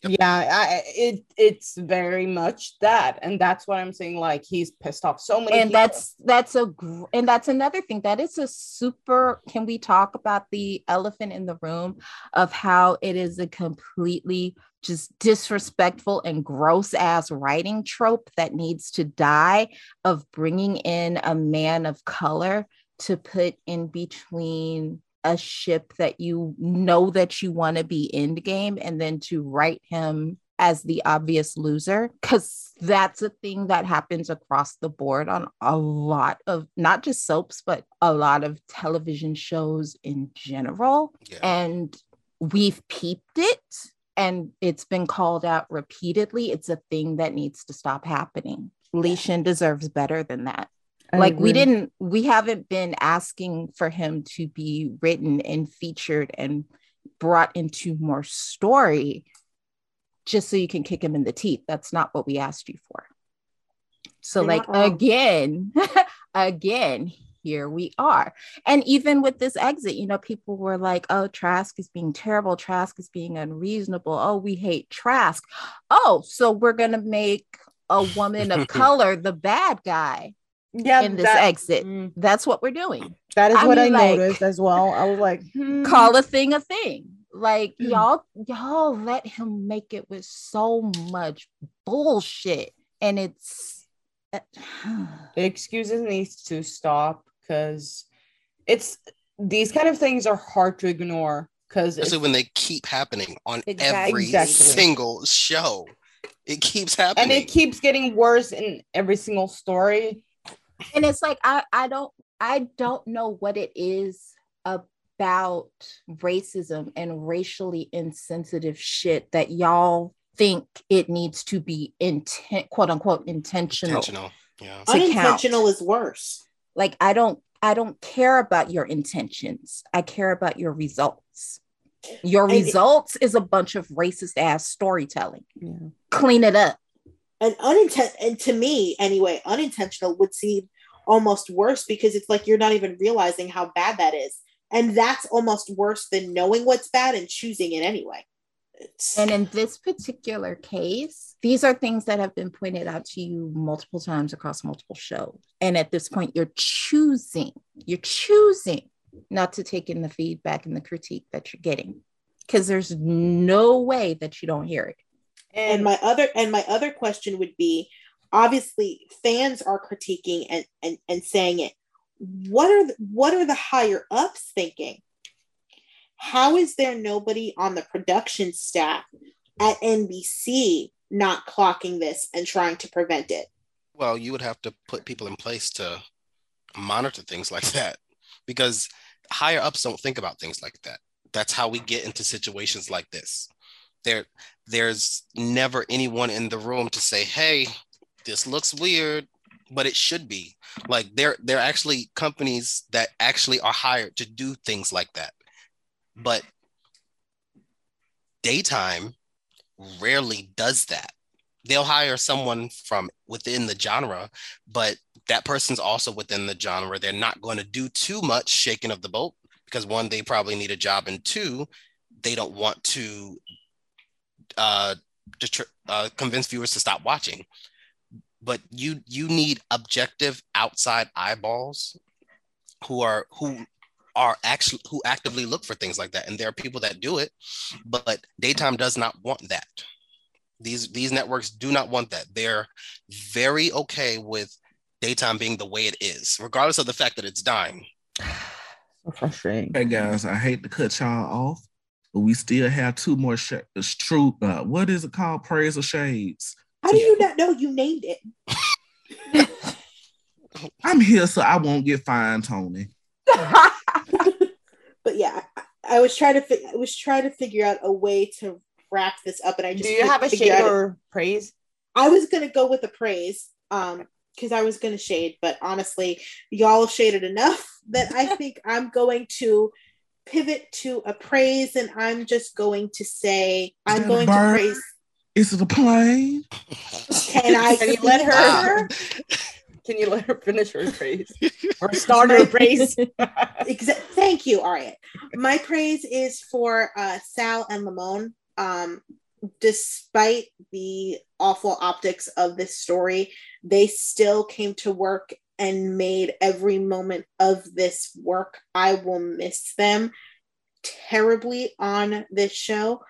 Yanks. Yeah, I, it it's very much that, and that's what I'm saying. Like he's pissed off so many. and people. that's that's a gr- and that's another thing that is a super can we talk about the elephant in the room of how it is a completely just disrespectful and gross ass writing trope that needs to die of bringing in a man of color to put in between a ship that you know that you want to be the game and then to write him as the obvious loser because that's a thing that happens across the board on a lot of not just soaps but a lot of television shows in general. Yeah. and we've peeped it and it's been called out repeatedly. It's a thing that needs to stop happening. Li Shin deserves better than that I like we didn't we haven't been asking for him to be written and featured and brought into more story just so you can kick him in the teeth. That's not what we asked you for. So You're like again [LAUGHS] again here we are. And even with this exit you know people were like oh trask is being terrible. Trask is being unreasonable. Oh we hate trask. Oh so we're gonna make a woman of [LAUGHS] color the bad guy yeah, in this that, exit. mm, That's what we're doing. that is I what I like- noticed as well. I was like, [LAUGHS] hmm. Call a thing a thing. Like Mm. y'all, y'all let him make it with so much bullshit, and it's. [SIGHS] the excuses needs to stop because it's these kind of things are hard to ignore because especially when they keep happening on Exactly. every Exactly. single show. It keeps happening. and it keeps getting worse in every single story. And it's like I, I don't I don't know what it is about racism and racially insensitive shit that y'all think it needs to be intent quote unquote intentional. intentional. Yeah. to count. Unintentional is worse. Like I don't I don't care about your intentions. I care about your results. Your And results is a bunch of racist ass storytelling. Yeah. Clean it up. And unintent and to me anyway, unintentional would seem almost worse because it's like you're not even realizing how bad that is. And that's almost worse than knowing what's bad and choosing it anyway. It's, And in this particular case, these are things that have been pointed out to you multiple times across multiple shows. And at this point, you're choosing, you're choosing not to take in the feedback and the critique that you're getting because there's no way that you don't hear it. And my other and my other question would be obviously fans are critiquing and and, and saying it what are the, what are the higher ups thinking how is there nobody on the production staff at nbc not clocking this and trying to prevent it Well, you would have to put people in place to monitor things like that because higher ups don't think about things like that. That's how we get into situations like this. There, there's never anyone in the room to say, "Hey, this looks weird," but it should be. Like there, there are actually companies that actually are hired to do things like that. But daytime rarely does that they'll hire someone from within the genre, but that person's also within the genre. They're not going to do too much shaking of the boat because one, they probably need a job, and two, they don't want to uh, detr- uh, convince viewers to stop watching. But you you need objective outside eyeballs who are who are actually who actively look for things like that, and there are people that do it, but daytime does not want that these these networks do not want that they're very okay with daytime being the way it is regardless of the fact that it's dying So frustrating. Hey guys, I hate to cut y'all off, but we still have two more sh- it's true. Uh, what is it called? Praise or Shades. how do you not know you named it [LAUGHS] I'm here so I won't get fined, Tony. [LAUGHS] but yeah I, I was trying to fi- i was trying to figure out a way to wrap this up and i just Do you have a shade or praise? I was gonna go with the praise, um, because I was gonna shade, but honestly, y'all have shaded enough. [LAUGHS] that I think I'm going to pivot to a praise, and I'm just going to say I'm going to praise. Is it a plane? Can I Can you let her- [LAUGHS] Can you let her finish her praise or [LAUGHS] start her praise? Exa- thank you, Ariat. My praise is for uh, Sal and Lamon. Um, despite the awful optics of this story, they still came to work and made every moment of this work. I will miss them terribly on this show,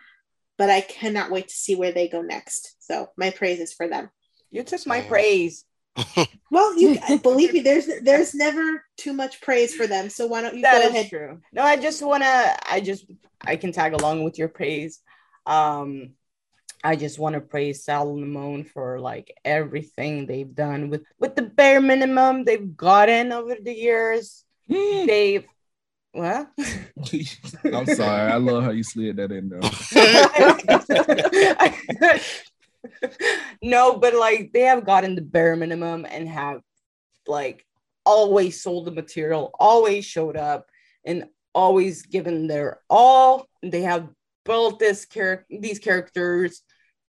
but I cannot wait to see where they go next. So my praise is for them. You took my praise. [LAUGHS] Well, you [LAUGHS] believe me, there's there's never too much praise for them. So why don't you That go is ahead? true. No, I just wanna. I just. I can tag along with your praise. Um, I just want to praise Sal and Lamon for like everything they've done with with the bare minimum they've gotten over the years. [LAUGHS] They've what? [LAUGHS] I'm sorry. I love how you slid that in there. [LAUGHS] no, but like they have gotten the bare minimum and have like always sold the material, always showed up, and always given their all. They have built this character, these characters.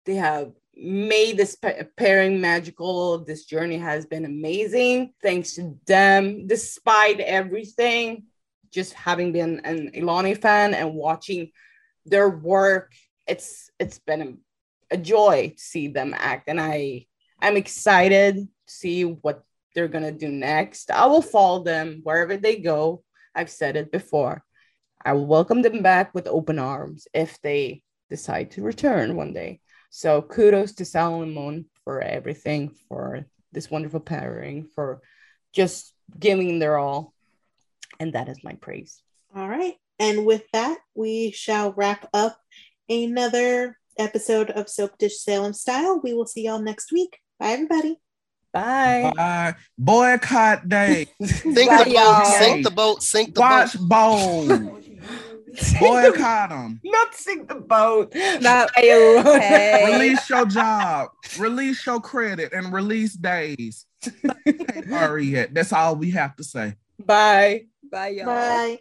They have made this pa- pairing magical. This journey has been amazing thanks to them, despite everything. Just having been an Elani fan and watching their work, it's it's been a, a joy to see them act, and I I'm excited to see what they're gonna do next. I will follow them wherever they go. I've said it before. I will welcome them back with open arms if they decide to return one day. So kudos to Sal and Moon for everything, for this wonderful pairing, for just giving their all. And that is my praise. All right. And with that, we shall wrap up another episode of Soap Dish Salem Style. We will see y'all next week. Bye, everybody. Bye. Bye. Boycott day. [LAUGHS] Sink Bye, the boat, y'all. sink the boat, sink the Watch boat. bowl. [LAUGHS] [LAUGHS] Boycott them. Not [LAUGHS] sink the boat. Not okay. Release your job. Release your credit and release days. Ain't worry yet. That's all we have to say. Bye. Bye, y'all. Bye.